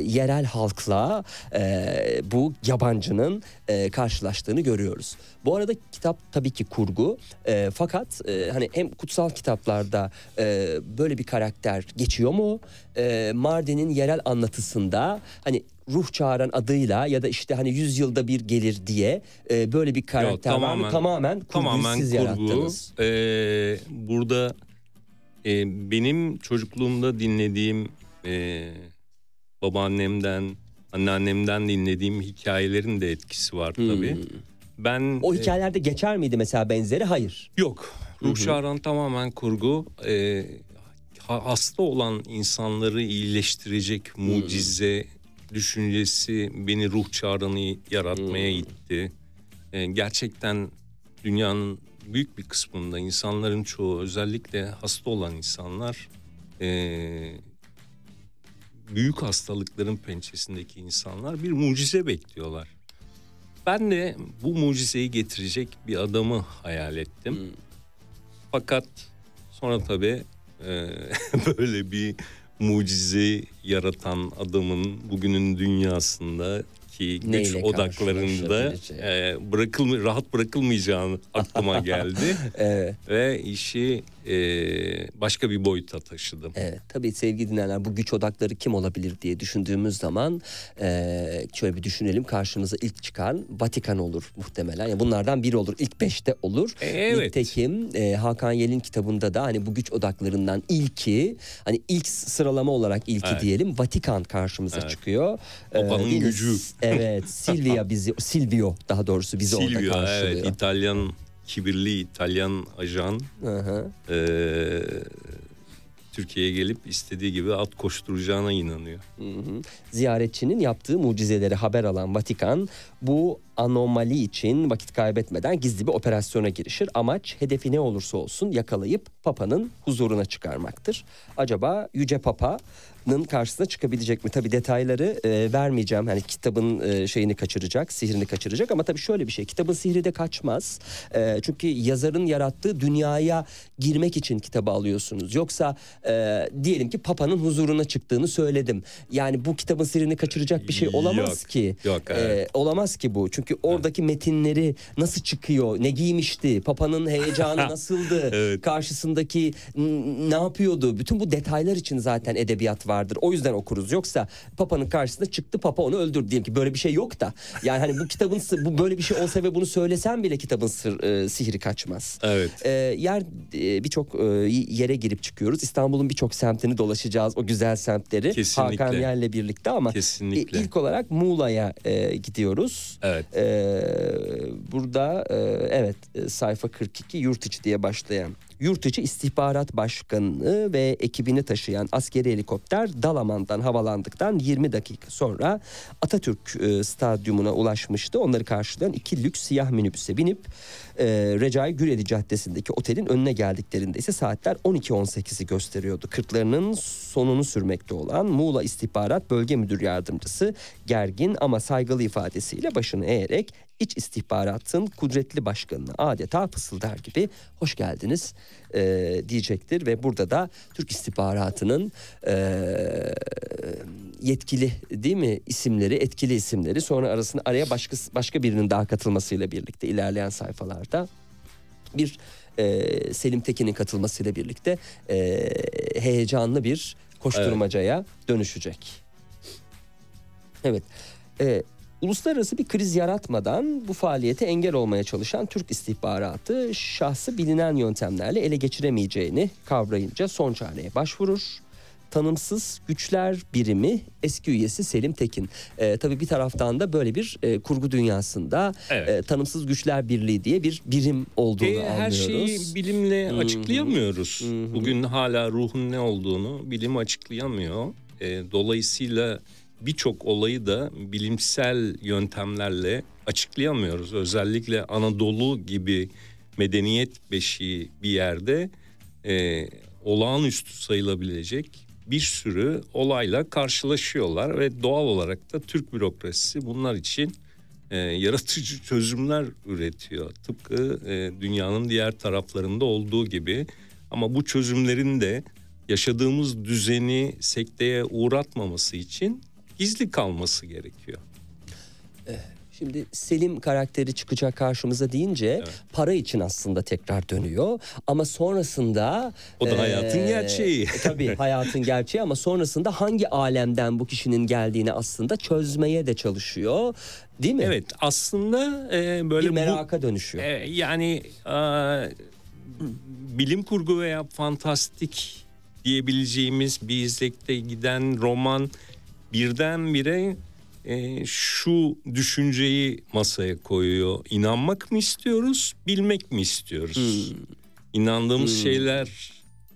yerel halkla e, bu yabancının e, karşılaştığını görüyoruz. Bu arada kitap tabii ki kurgu e, fakat e, hani hem kutsal kitaplarda e, böyle bir karakter geçiyor mu? E, Mardin'in yerel anlatısında hani ruh çağıran adıyla ya da işte hani 100 yılda bir gelir diye e, böyle bir karakter var mı? Tamamen tamamen siz kurgu. yarattınız. Ee, burada e, benim çocukluğumda dinlediğim e, babaannemden, anneannemden dinlediğim hikayelerin de etkisi var tabii. Ben Hmm. O e, hikayelerde geçer miydi mesela benzeri? Hayır. Yok. Ruh Şaran tamamen kurgu. Ha- hasta olan insanları iyileştirecek mucize düşüncesi beni ruh çağrını yaratmaya itti. Ee, gerçekten dünyanın büyük bir kısmında insanların çoğu özellikle hasta olan insanlar ee, büyük hastalıkların pençesindeki insanlar bir mucize bekliyorlar. Ben de bu mucizeyi getirecek bir adamı hayal ettim. Fakat sonra tabii e, böyle bir mucize yaratan adamın bugünün dünyasında ki güç Neyle odaklarında e, bırakılma, rahat bırakılmayacağını aklıma geldi Evet. ve işi e, başka bir boyuta taşıdım. Evet, tabii sevgili dinleyenler bu güç odakları kim olabilir diye düşündüğümüz zaman eee, şöyle bir düşünelim karşımıza ilk çıkan Vatikan olur muhtemelen. Yani bunlardan biri olur ilk beşte olur. E, evet. Nitekim eee, Hakan Yel'in kitabında da hani bu güç odaklarından ilki hani ilk sıralama olarak ilki Evet. diyelim Vatikan karşımıza Evet. çıkıyor. Değil mi? gücü. Evet Silvia bizi Silvio daha doğrusu bizi orada Silvio karşılıyor. evet İtalyan kibirli İtalyan ajan e, Türkiye'ye gelip istediği gibi at koşturacağına inanıyor. Hı hı. Ziyaretçinin yaptığı mucizeleri haber alan Vatikan bu anomali için vakit kaybetmeden gizli bir operasyona girişir. Amaç hedefi ne olursa olsun yakalayıp Papa'nın huzuruna çıkarmaktır. Acaba Yüce Papa'nın karşısına çıkabilecek mi? Tabii detayları e, vermeyeceğim. Hani kitabın e, şeyini kaçıracak, sihrini kaçıracak ama tabii şöyle bir şey. Kitabın sihri de kaçmaz. E, çünkü yazarın yarattığı dünyaya girmek için kitabı alıyorsunuz. Yoksa e, diyelim ki Papa'nın huzuruna çıktığını söyledim. Yani bu kitabın sihrini kaçıracak bir şey olamaz Yok, ki. yok, evet. E, olamaz ki bu. Çünkü oradaki metinleri nasıl çıkıyor, ne giymişti, Papa'nın heyecanı nasıldı, Evet. karşısındaki ne yapıyordu. Bütün bu detaylar için zaten edebiyat vardır. O yüzden okuruz. Yoksa Papa'nın karşısına çıktı, Papa onu öldürdü diyelim ki böyle bir şey yok da. Yani hani bu kitabın bu böyle bir şey olsa ve bunu söylesem bile kitabın sır, e, sihri kaçmaz. Evet. E, yer e, birçok e, yere girip çıkıyoruz. İstanbul'un birçok semtini dolaşacağız. O güzel semtleri. Kesinlikle. Hakan Yer'le birlikte ama Kesinlikle. e, ilk olarak Muğla'ya e, gidiyoruz. Evet. Ee, burada e, evet e, sayfa 42 yurt içi diye başlayan Yurt içi istihbarat başkanı ve ekibini taşıyan askeri helikopter Dalaman'dan havalandıktan 20 dakika sonra Atatürk e, stadyumuna ulaşmıştı. Onları karşılayan iki lüks siyah minibüse binip e, Recai Güreli Caddesi'ndeki otelin önüne geldiklerinde ise saatler 12.18'i gösteriyordu. Kırklarının sonunu sürmekte olan Muğla İstihbarat Bölge Müdür Yardımcısı gergin ama saygılı ifadesiyle başını eğerek iç istihbaratın kudretli başkanına adeta fısıldar gibi hoş geldiniz e, diyecektir ve burada da Türk istihbaratının e, yetkili değil mi isimleri etkili isimleri sonra arasında araya başka başka birinin daha katılmasıyla birlikte ilerleyen sayfalarda bir e, Selim Tekin'in katılmasıyla birlikte e, heyecanlı bir koşturmacaya dönüşecek. Evet. E, uluslararası bir kriz yaratmadan bu faaliyete engel olmaya çalışan Türk istihbaratı şahsı bilinen yöntemlerle ele geçiremeyeceğini kavrayınca son çareye başvurur. Tanımsız Güçler Birimi eski üyesi Selim Tekin. E, tabii bir taraftan da böyle bir e, kurgu dünyasında Evet. e, Tanımsız Güçler Birliği diye bir birim olduğunu E, her anlıyoruz. şeyi bilimle Hı hı. açıklayamıyoruz. Hı hı. Bugün hala ruhun ne olduğunu bilim açıklayamıyor. E, dolayısıyla birçok olayı da bilimsel yöntemlerle açıklayamıyoruz. Özellikle Anadolu gibi medeniyet beşiği bir yerde e, olağanüstü sayılabilecek bir sürü olayla karşılaşıyorlar ve doğal olarak da Türk bürokrasisi bunlar için e, yaratıcı çözümler üretiyor. Tıpkı e, dünyanın diğer taraflarında olduğu gibi ama bu çözümlerin de yaşadığımız düzeni sekteye uğratmaması için gizli kalması gerekiyor. Şimdi Selim karakteri çıkacak karşımıza deyince para için aslında tekrar dönüyor. Ama sonrasında... O da hayatın eee, gerçeği. Tabii hayatın gerçeği ama sonrasında hangi alemden bu kişinin geldiğini aslında çözmeye de çalışıyor. Değil mi? Evet aslında e, böyle Bir bu- meraka dönüşüyor. E, yani e, bilim kurgu veya fantastik diyebileceğimiz bir izlekte giden roman birdenbire e, şu düşünceyi masaya koyuyor. İnanmak mı istiyoruz, bilmek mi istiyoruz? İnandığımız şeyler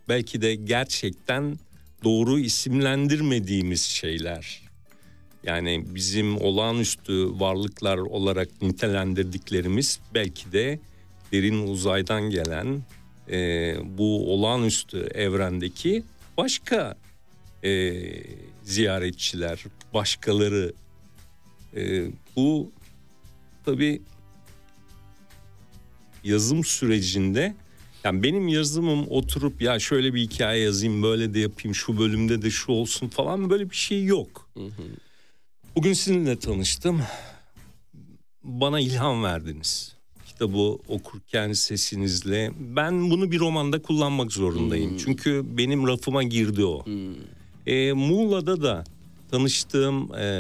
belki de gerçekten doğru isimlendirmediğimiz şeyler. Yani bizim olağanüstü varlıklar olarak nitelendirdiklerimiz belki de derin uzaydan gelen e, bu olağanüstü evrendeki başka e, ziyaretçiler, başkaları. E, bu tabii yazım sürecinde yani benim yazımım oturup ya şöyle bir hikaye yazayım böyle de yapayım şu bölümde de şu olsun falan böyle bir şey yok. Bugün sizinle tanıştım. Bana ilham verdiniz. Kitabı okurken sesinizle. Ben bunu bir romanda kullanmak zorundayım. Çünkü benim rafıma girdi o. Ee, Muğla'da da tanıştığım e,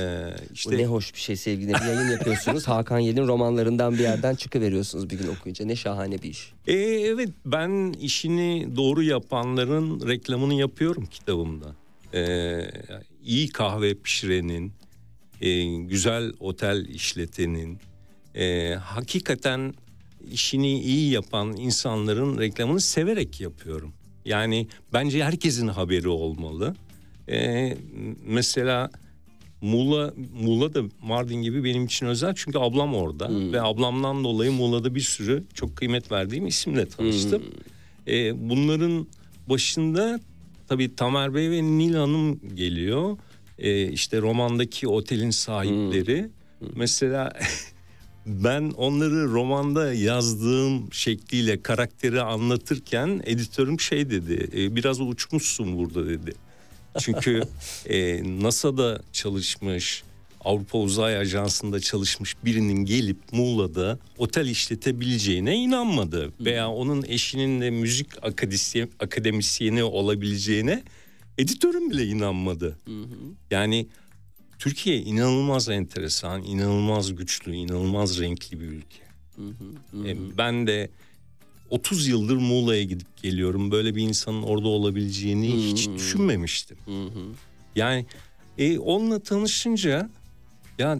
işte ne hoş bir şey sevgili. Bir yayın yapıyorsunuz. Hakan Yel'in romanlarından bir yerden çıkıveriyorsunuz bir gün okuyunca. Ne şahane bir iş. Ee, evet ben işini doğru yapanların reklamını yapıyorum kitabımda. Ee, iyi kahve pişirenin, e, güzel otel işletenin, e, hakikaten işini iyi yapan insanların reklamını severek yapıyorum. Yani bence herkesin haberi olmalı. Ee, mesela Muğla, Muğla da Mardin gibi benim için özel çünkü ablam orada ve ablamdan dolayı Muğla'da bir sürü çok kıymet verdiğim isimle tanıştım. Ee, bunların başında tabii Tamer Bey ve Nil Hanım geliyor. Ee, işte romandaki otelin sahipleri. Mesela ben onları romanda yazdığım şekliyle karakteri anlatırken editörüm şey dedi. "E, biraz uçmuşsun burada dedi. Çünkü e, NASA'da çalışmış, Avrupa Uzay Ajansı'nda çalışmış birinin gelip Muğla'da otel işletebileceğine inanmadı. Veya onun eşinin de müzik akademisyen, akademisyeni olabileceğine editörüm bile inanmadı. Yani Türkiye inanılmaz enteresan, inanılmaz güçlü, inanılmaz renkli bir ülke. E, ben de 30 yıldır Muğla'ya gidip geliyorum. Böyle bir insanın orada olabileceğini hiç düşünmemiştim. Yani e, onunla tanışınca ya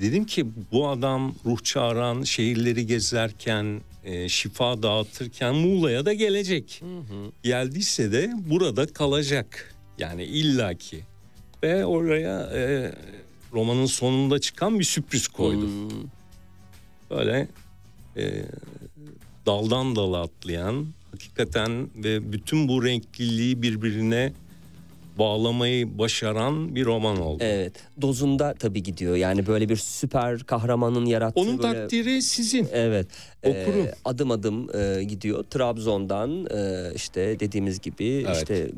dedim ki bu adam ruh çağıran şehirleri gezerken e, şifa dağıtırken Muğla'ya da gelecek. Geldiyse de burada kalacak. Yani illaki. Ve oraya e, romanın sonunda çıkan bir sürpriz koydum. Böyle e, daldan dala atlayan hakikaten ve bütün bu renkliliği birbirine bağlamayı başaran bir roman oldu. Evet. Dozunda tabii gidiyor. Yani böyle bir süper kahramanın yarattığı Onun böyle... takdiri sizin. Evet. Okurum. Ee, adım adım e, gidiyor. Trabzon'dan e, işte dediğimiz gibi Evet. işte e,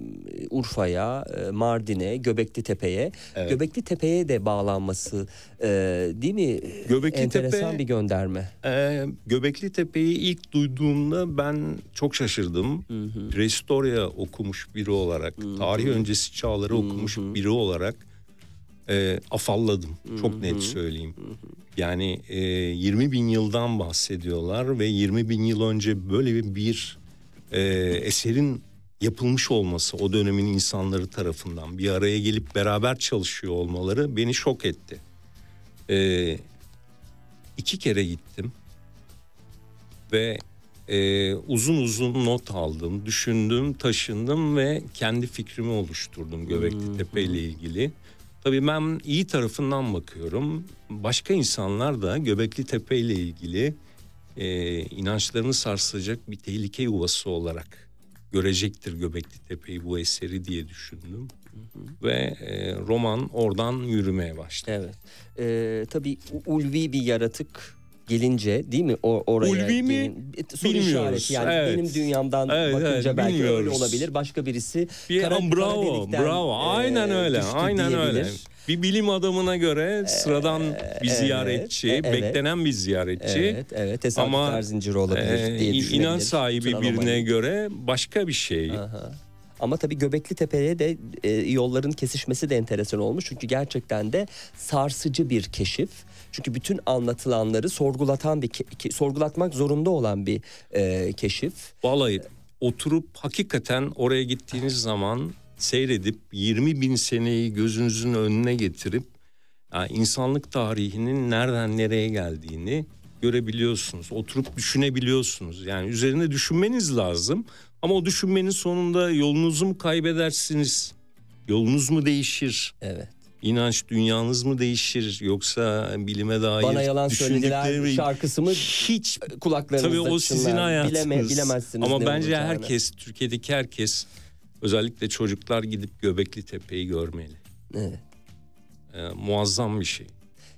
Urfa'ya, e, Mardin'e, Göbekli Tepe'ye. Evet. Göbekli Tepe'ye de bağlanması e, değil mi? Göbekli Enteresan Tepe- bir gönderme. Ee, Göbekli Tepe'yi ilk duyduğumda ben çok şaşırdım. Prehistorya okumuş biri olarak, tarih öncesi çağları okumuş biri olarak e, afalladım. Çok net söyleyeyim. Yani e, 20 bin yıldan bahsediyorlar ve 20 bin yıl önce böyle bir, bir e, eserin yapılmış olması o dönemin insanları tarafından bir araya gelip beraber çalışıyor olmaları beni şok etti. E, iki kere gittim ve e, uzun uzun not aldım, düşündüm, taşındım ve kendi fikrimi oluşturdum Göbekli Tepe ile ilgili. Tabii ben iyi tarafından bakıyorum. Başka insanlar da Göbekli Tepe ile ilgili e, inançlarını sarsacak bir tehlike yuvası olarak görecektir Göbekli Tepe'yi bu eseri diye düşündüm. Ve e, roman oradan yürümeye başladı. Evet. Ee, tabii ulvi bir yaratık gelince değil mi o oraya Ulvi mi? gelin- E, soru Bilmiyoruz. yani Evet. benim dünyamdan Evet, bakınca evet, belki öyle bilmiyoruz. olabilir başka birisi Bir, kara- bravo, bravo. Aynen e, öyle, aynen öyle. diyebilir. Bir bilim adamına göre sıradan bir evet, ziyaretçi, e- evet. beklenen bir ziyaretçi. Evet, evet. Ama, zinciri olabilir Ee, diye inanç sahibi Bütün birine anomali. göre başka bir şey. Aha. Ama tabii Göbekli Tepe'ye de e, yolların kesişmesi de enteresan olmuş. Çünkü gerçekten de sarsıcı bir keşif. Çünkü bütün anlatılanları sorgulatan bir sorgulatmak zorunda olan bir e, keşif. Vallahi oturup hakikaten oraya gittiğiniz zaman seyredip 20 bin seneyi gözünüzün önüne getirip yani insanlık tarihinin nereden nereye geldiğini görebiliyorsunuz. Oturup düşünebiliyorsunuz. Yani üzerine düşünmeniz lazım. Ama o düşünmenin sonunda yolunuzu mu kaybedersiniz? Yolunuz mu değişir? Evet. İnanç dünyanız mı değişir? Yoksa bilime dair Bana yalan söylediler düşündükleri- şarkısımı hiç kulaklarınızda Tabii o sizin çınlar. hayatınız. Bileme, bilemezsiniz Ama bence herkes, Türkiye'deki herkes özellikle çocuklar gidip Göbekli Tepe'yi görmeli. Evet. Ee, muazzam bir şey.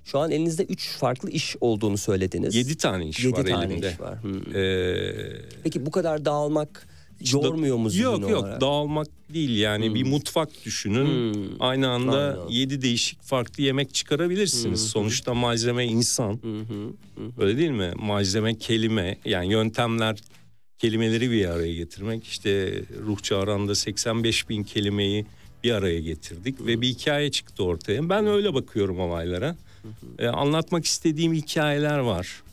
Şu an elinizde üç farklı iş olduğunu söylediniz. Yedi tane iş Yedi var tane elimde. iş var. Hmm. Ee, Peki bu kadar dağılmak yormuyor mu zihin Yok yok olarak? dağılmak değil yani bir mutfak düşünün. Hmm. Aynı anda Aynen. yedi değişik farklı yemek çıkarabilirsiniz. Sonuçta malzeme insan. Hı. Öyle değil mi? Malzeme kelime yani yöntemler kelimeleri bir araya getirmek. İşte ruh çağranda 85 bin kelimeyi bir araya getirdik ve bir hikaye çıktı ortaya. Ben öyle bakıyorum olaylara. Ee, anlatmak istediğim hikayeler var.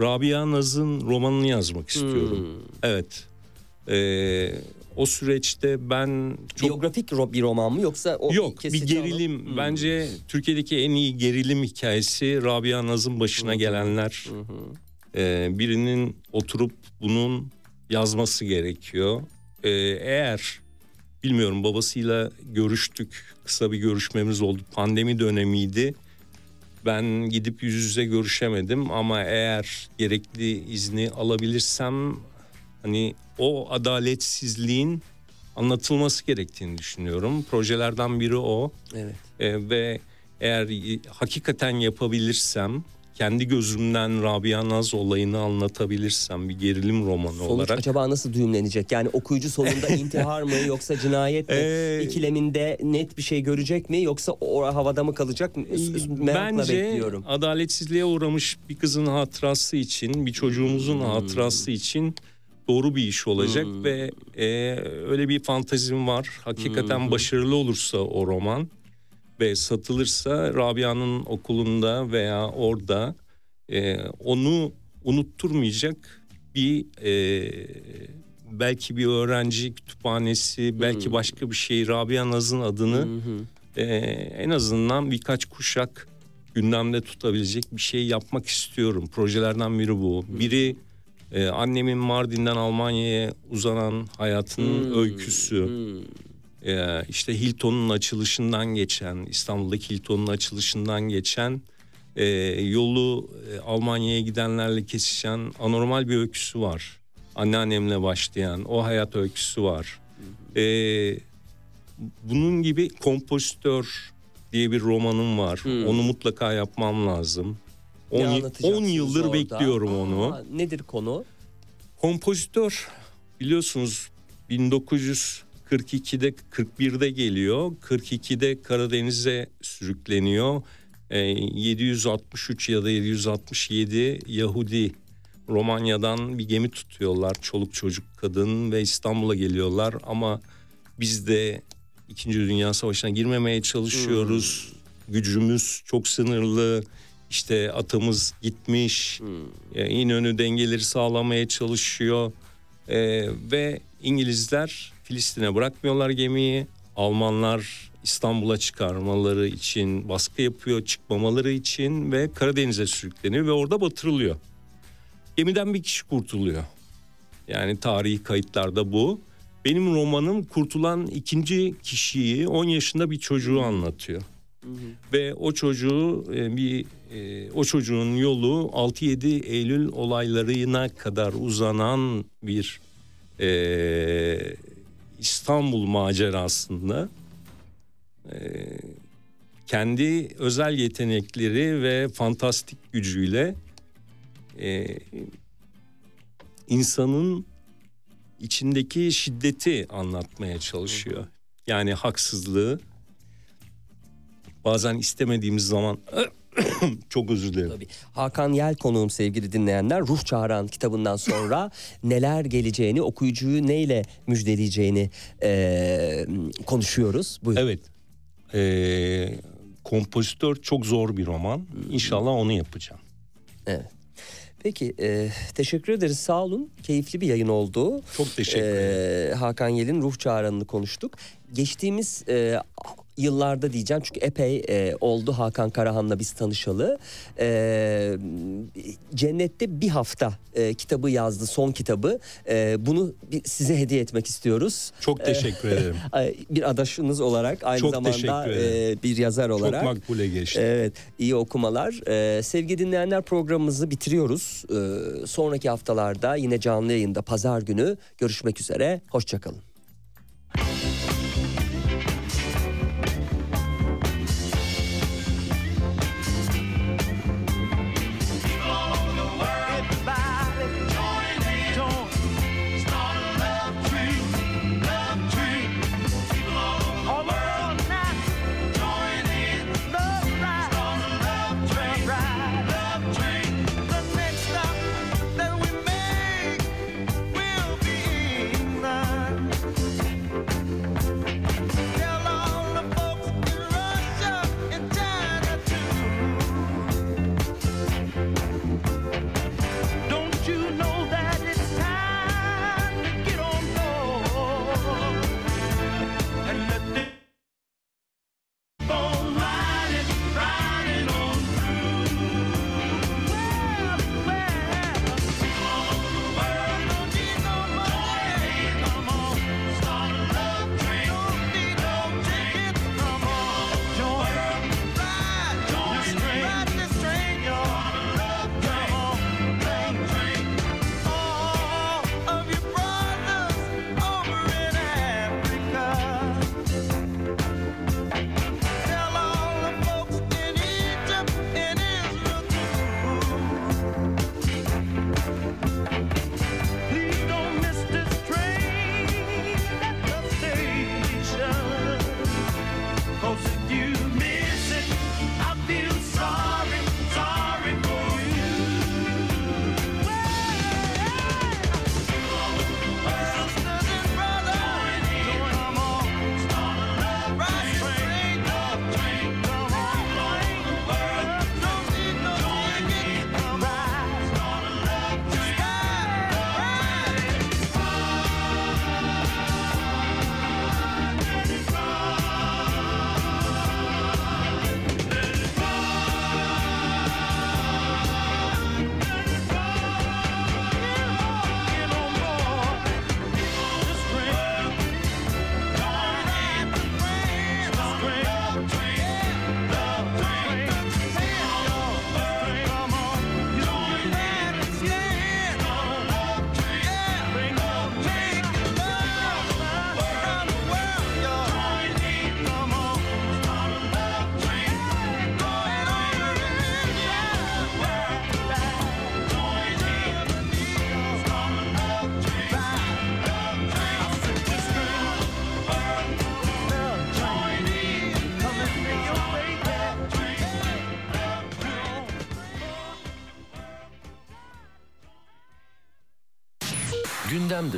Rabia Naz'ın romanını yazmak istiyorum. Evet. Ee, o süreçte ben çok Biyografik bir roman mı yoksa o Yok bir gerilim. Hmm. Bence Türkiye'deki en iyi gerilim hikayesi Rabia Naz'ın başına gelenler. Ee, birinin oturup bunun yazması gerekiyor. Ee, eğer bilmiyorum babasıyla görüştük. Kısa bir görüşmemiz oldu. Pandemi dönemiydi. Ben gidip yüz yüze görüşemedim ama eğer gerekli izni alabilirsem hani o adaletsizliğin anlatılması gerektiğini düşünüyorum. Projelerden biri o. Evet. Ee, ve eğer hakikaten yapabilirsem kendi gözümden Rabia Naz olayını anlatabilirsem bir gerilim romanı Sonuç olarak acaba nasıl düğümlenecek? Yani okuyucu sonunda intihar mı yoksa cinayet mi? Ee, İkileminde net bir şey görecek mi yoksa o havada mı kalacak? Merakla Bence bekliyorum. adaletsizliğe uğramış bir kızın hatırası için, bir çocuğumuzun Hmm. hatırası için doğru bir iş olacak ve e, öyle bir fantazim var. Hakikaten Hmm. başarılı olursa o roman ve satılırsa Rabia'nın okulunda veya orada e, onu unutturmayacak bir e, belki bir öğrenci kütüphanesi, belki Hmm. başka bir şey Rabia Naz'ın adını hı. e, en azından birkaç kuşak gündemde tutabilecek bir şey yapmak istiyorum. Projelerden biri bu. Biri e, annemin Mardin'den Almanya'ya uzanan hayatının Hmm. öyküsü. Hmm. E, işte Hilton'un açılışından geçen, İstanbul'daki Hilton'un açılışından geçen e, yolu e, Almanya'ya gidenlerle kesişen anormal bir öyküsü var. Anneannemle başlayan o hayat öyküsü var. E, bunun gibi kompozitör diye bir romanım var. Hmm. Onu mutlaka yapmam lazım. Ne 10 anlatacaksınız yıldır orada? bekliyorum onu. Aa, nedir konu? Kompozitör biliyorsunuz 1942'de 41'de geliyor. 42'de Karadeniz'e sürükleniyor. Ee, 763 ya da 767 Yahudi Romanya'dan bir gemi tutuyorlar. Çoluk çocuk kadın ve İstanbul'a geliyorlar ama biz de İkinci Dünya Savaşı'na girmemeye çalışıyoruz. Gücümüz çok sınırlı. İşte atımız gitmiş. E, İnönü dengeleri sağlamaya çalışıyor. E, ve İngilizler Filistin'e bırakmıyorlar gemiyi. Almanlar İstanbul'a çıkarmaları için baskı yapıyor, çıkmamaları için ve Karadeniz'e sürükleniyor ve orada batırılıyor. Gemiden bir kişi kurtuluyor. Yani tarihi kayıtlarda bu. Benim romanım kurtulan ikinci kişiyi 10 yaşında bir çocuğu anlatıyor. Ve o çocuğu e, bir e, o çocuğun yolu 6-7 Eylül olaylarına kadar uzanan bir Ee, İstanbul macerasında e, kendi özel yetenekleri ve fantastik gücüyle e, insanın içindeki şiddeti anlatmaya çalışıyor. Yani haksızlığı bazen istemediğimiz zaman çok özür dilerim. Tabii. Hakan Yel konuğum sevgili dinleyenler. Ruh Çağıran kitabından sonra neler geleceğini, okuyucuyu neyle müjdeleyeceğini eee, konuşuyoruz. Buyurun. Evet. Ee, kompozitör çok zor bir roman. İnşallah onu yapacağım. Evet. Peki e, teşekkür ederiz sağ olun. Keyifli bir yayın oldu. Çok teşekkür ederim. Hakan Yel'in ruh çağrı'nı konuştuk. Geçtiğimiz e, yıllarda diyeceğim çünkü epey e, oldu Hakan Karahan'la biz tanışalı. E, Cennette bir hafta e, kitabı yazdı son kitabı. E, bunu bir, size hediye etmek istiyoruz. Çok teşekkür ederim. E, bir adaşınız olarak aynı Çok zamanda e, bir yazar olarak. Çok makbule geçti. Evet, iyi okumalar. Ee, sevgili dinleyenler programımızı bitiriyoruz. Ee, sonraki haftalarda yine canlı yayında pazar günü görüşmek üzere. Hoşçakalın.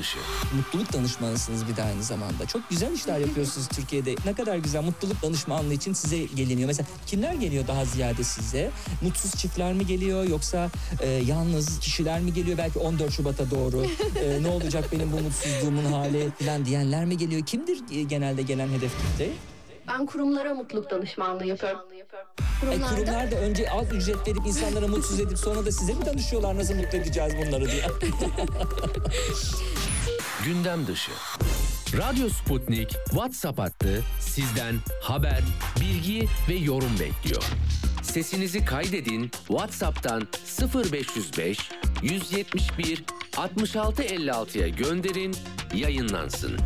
Dışı. Mutluluk danışmanısınız bir de aynı zamanda. Çok güzel işler yapıyorsunuz Türkiye'de. Ne kadar güzel mutluluk danışmanlığı için size geliniyor. Mesela kimler geliyor daha ziyade size? Mutsuz çiftler mi geliyor yoksa e, yalnız kişiler mi geliyor? Belki 14 Şubat'a doğru e, ne olacak benim bu mutsuzluğumun hali falan diyenler mi geliyor? Kimdir e, genelde gelen hedef kitle? Ben kurumlara mutluluk danışmanlığı yapıyorum. E, Kurumlarda kurumlar da önce az ücret verip insanlara mutsuz edip sonra da size mi danışıyorlar nasıl mutlu edeceğiz bunları diye. Gündem dışı. Radyo Sputnik WhatsApp hattı sizden haber, bilgi ve yorum bekliyor. Sesinizi kaydedin. WhatsApp'tan 0505 171 6656'ya gönderin yayınlansın.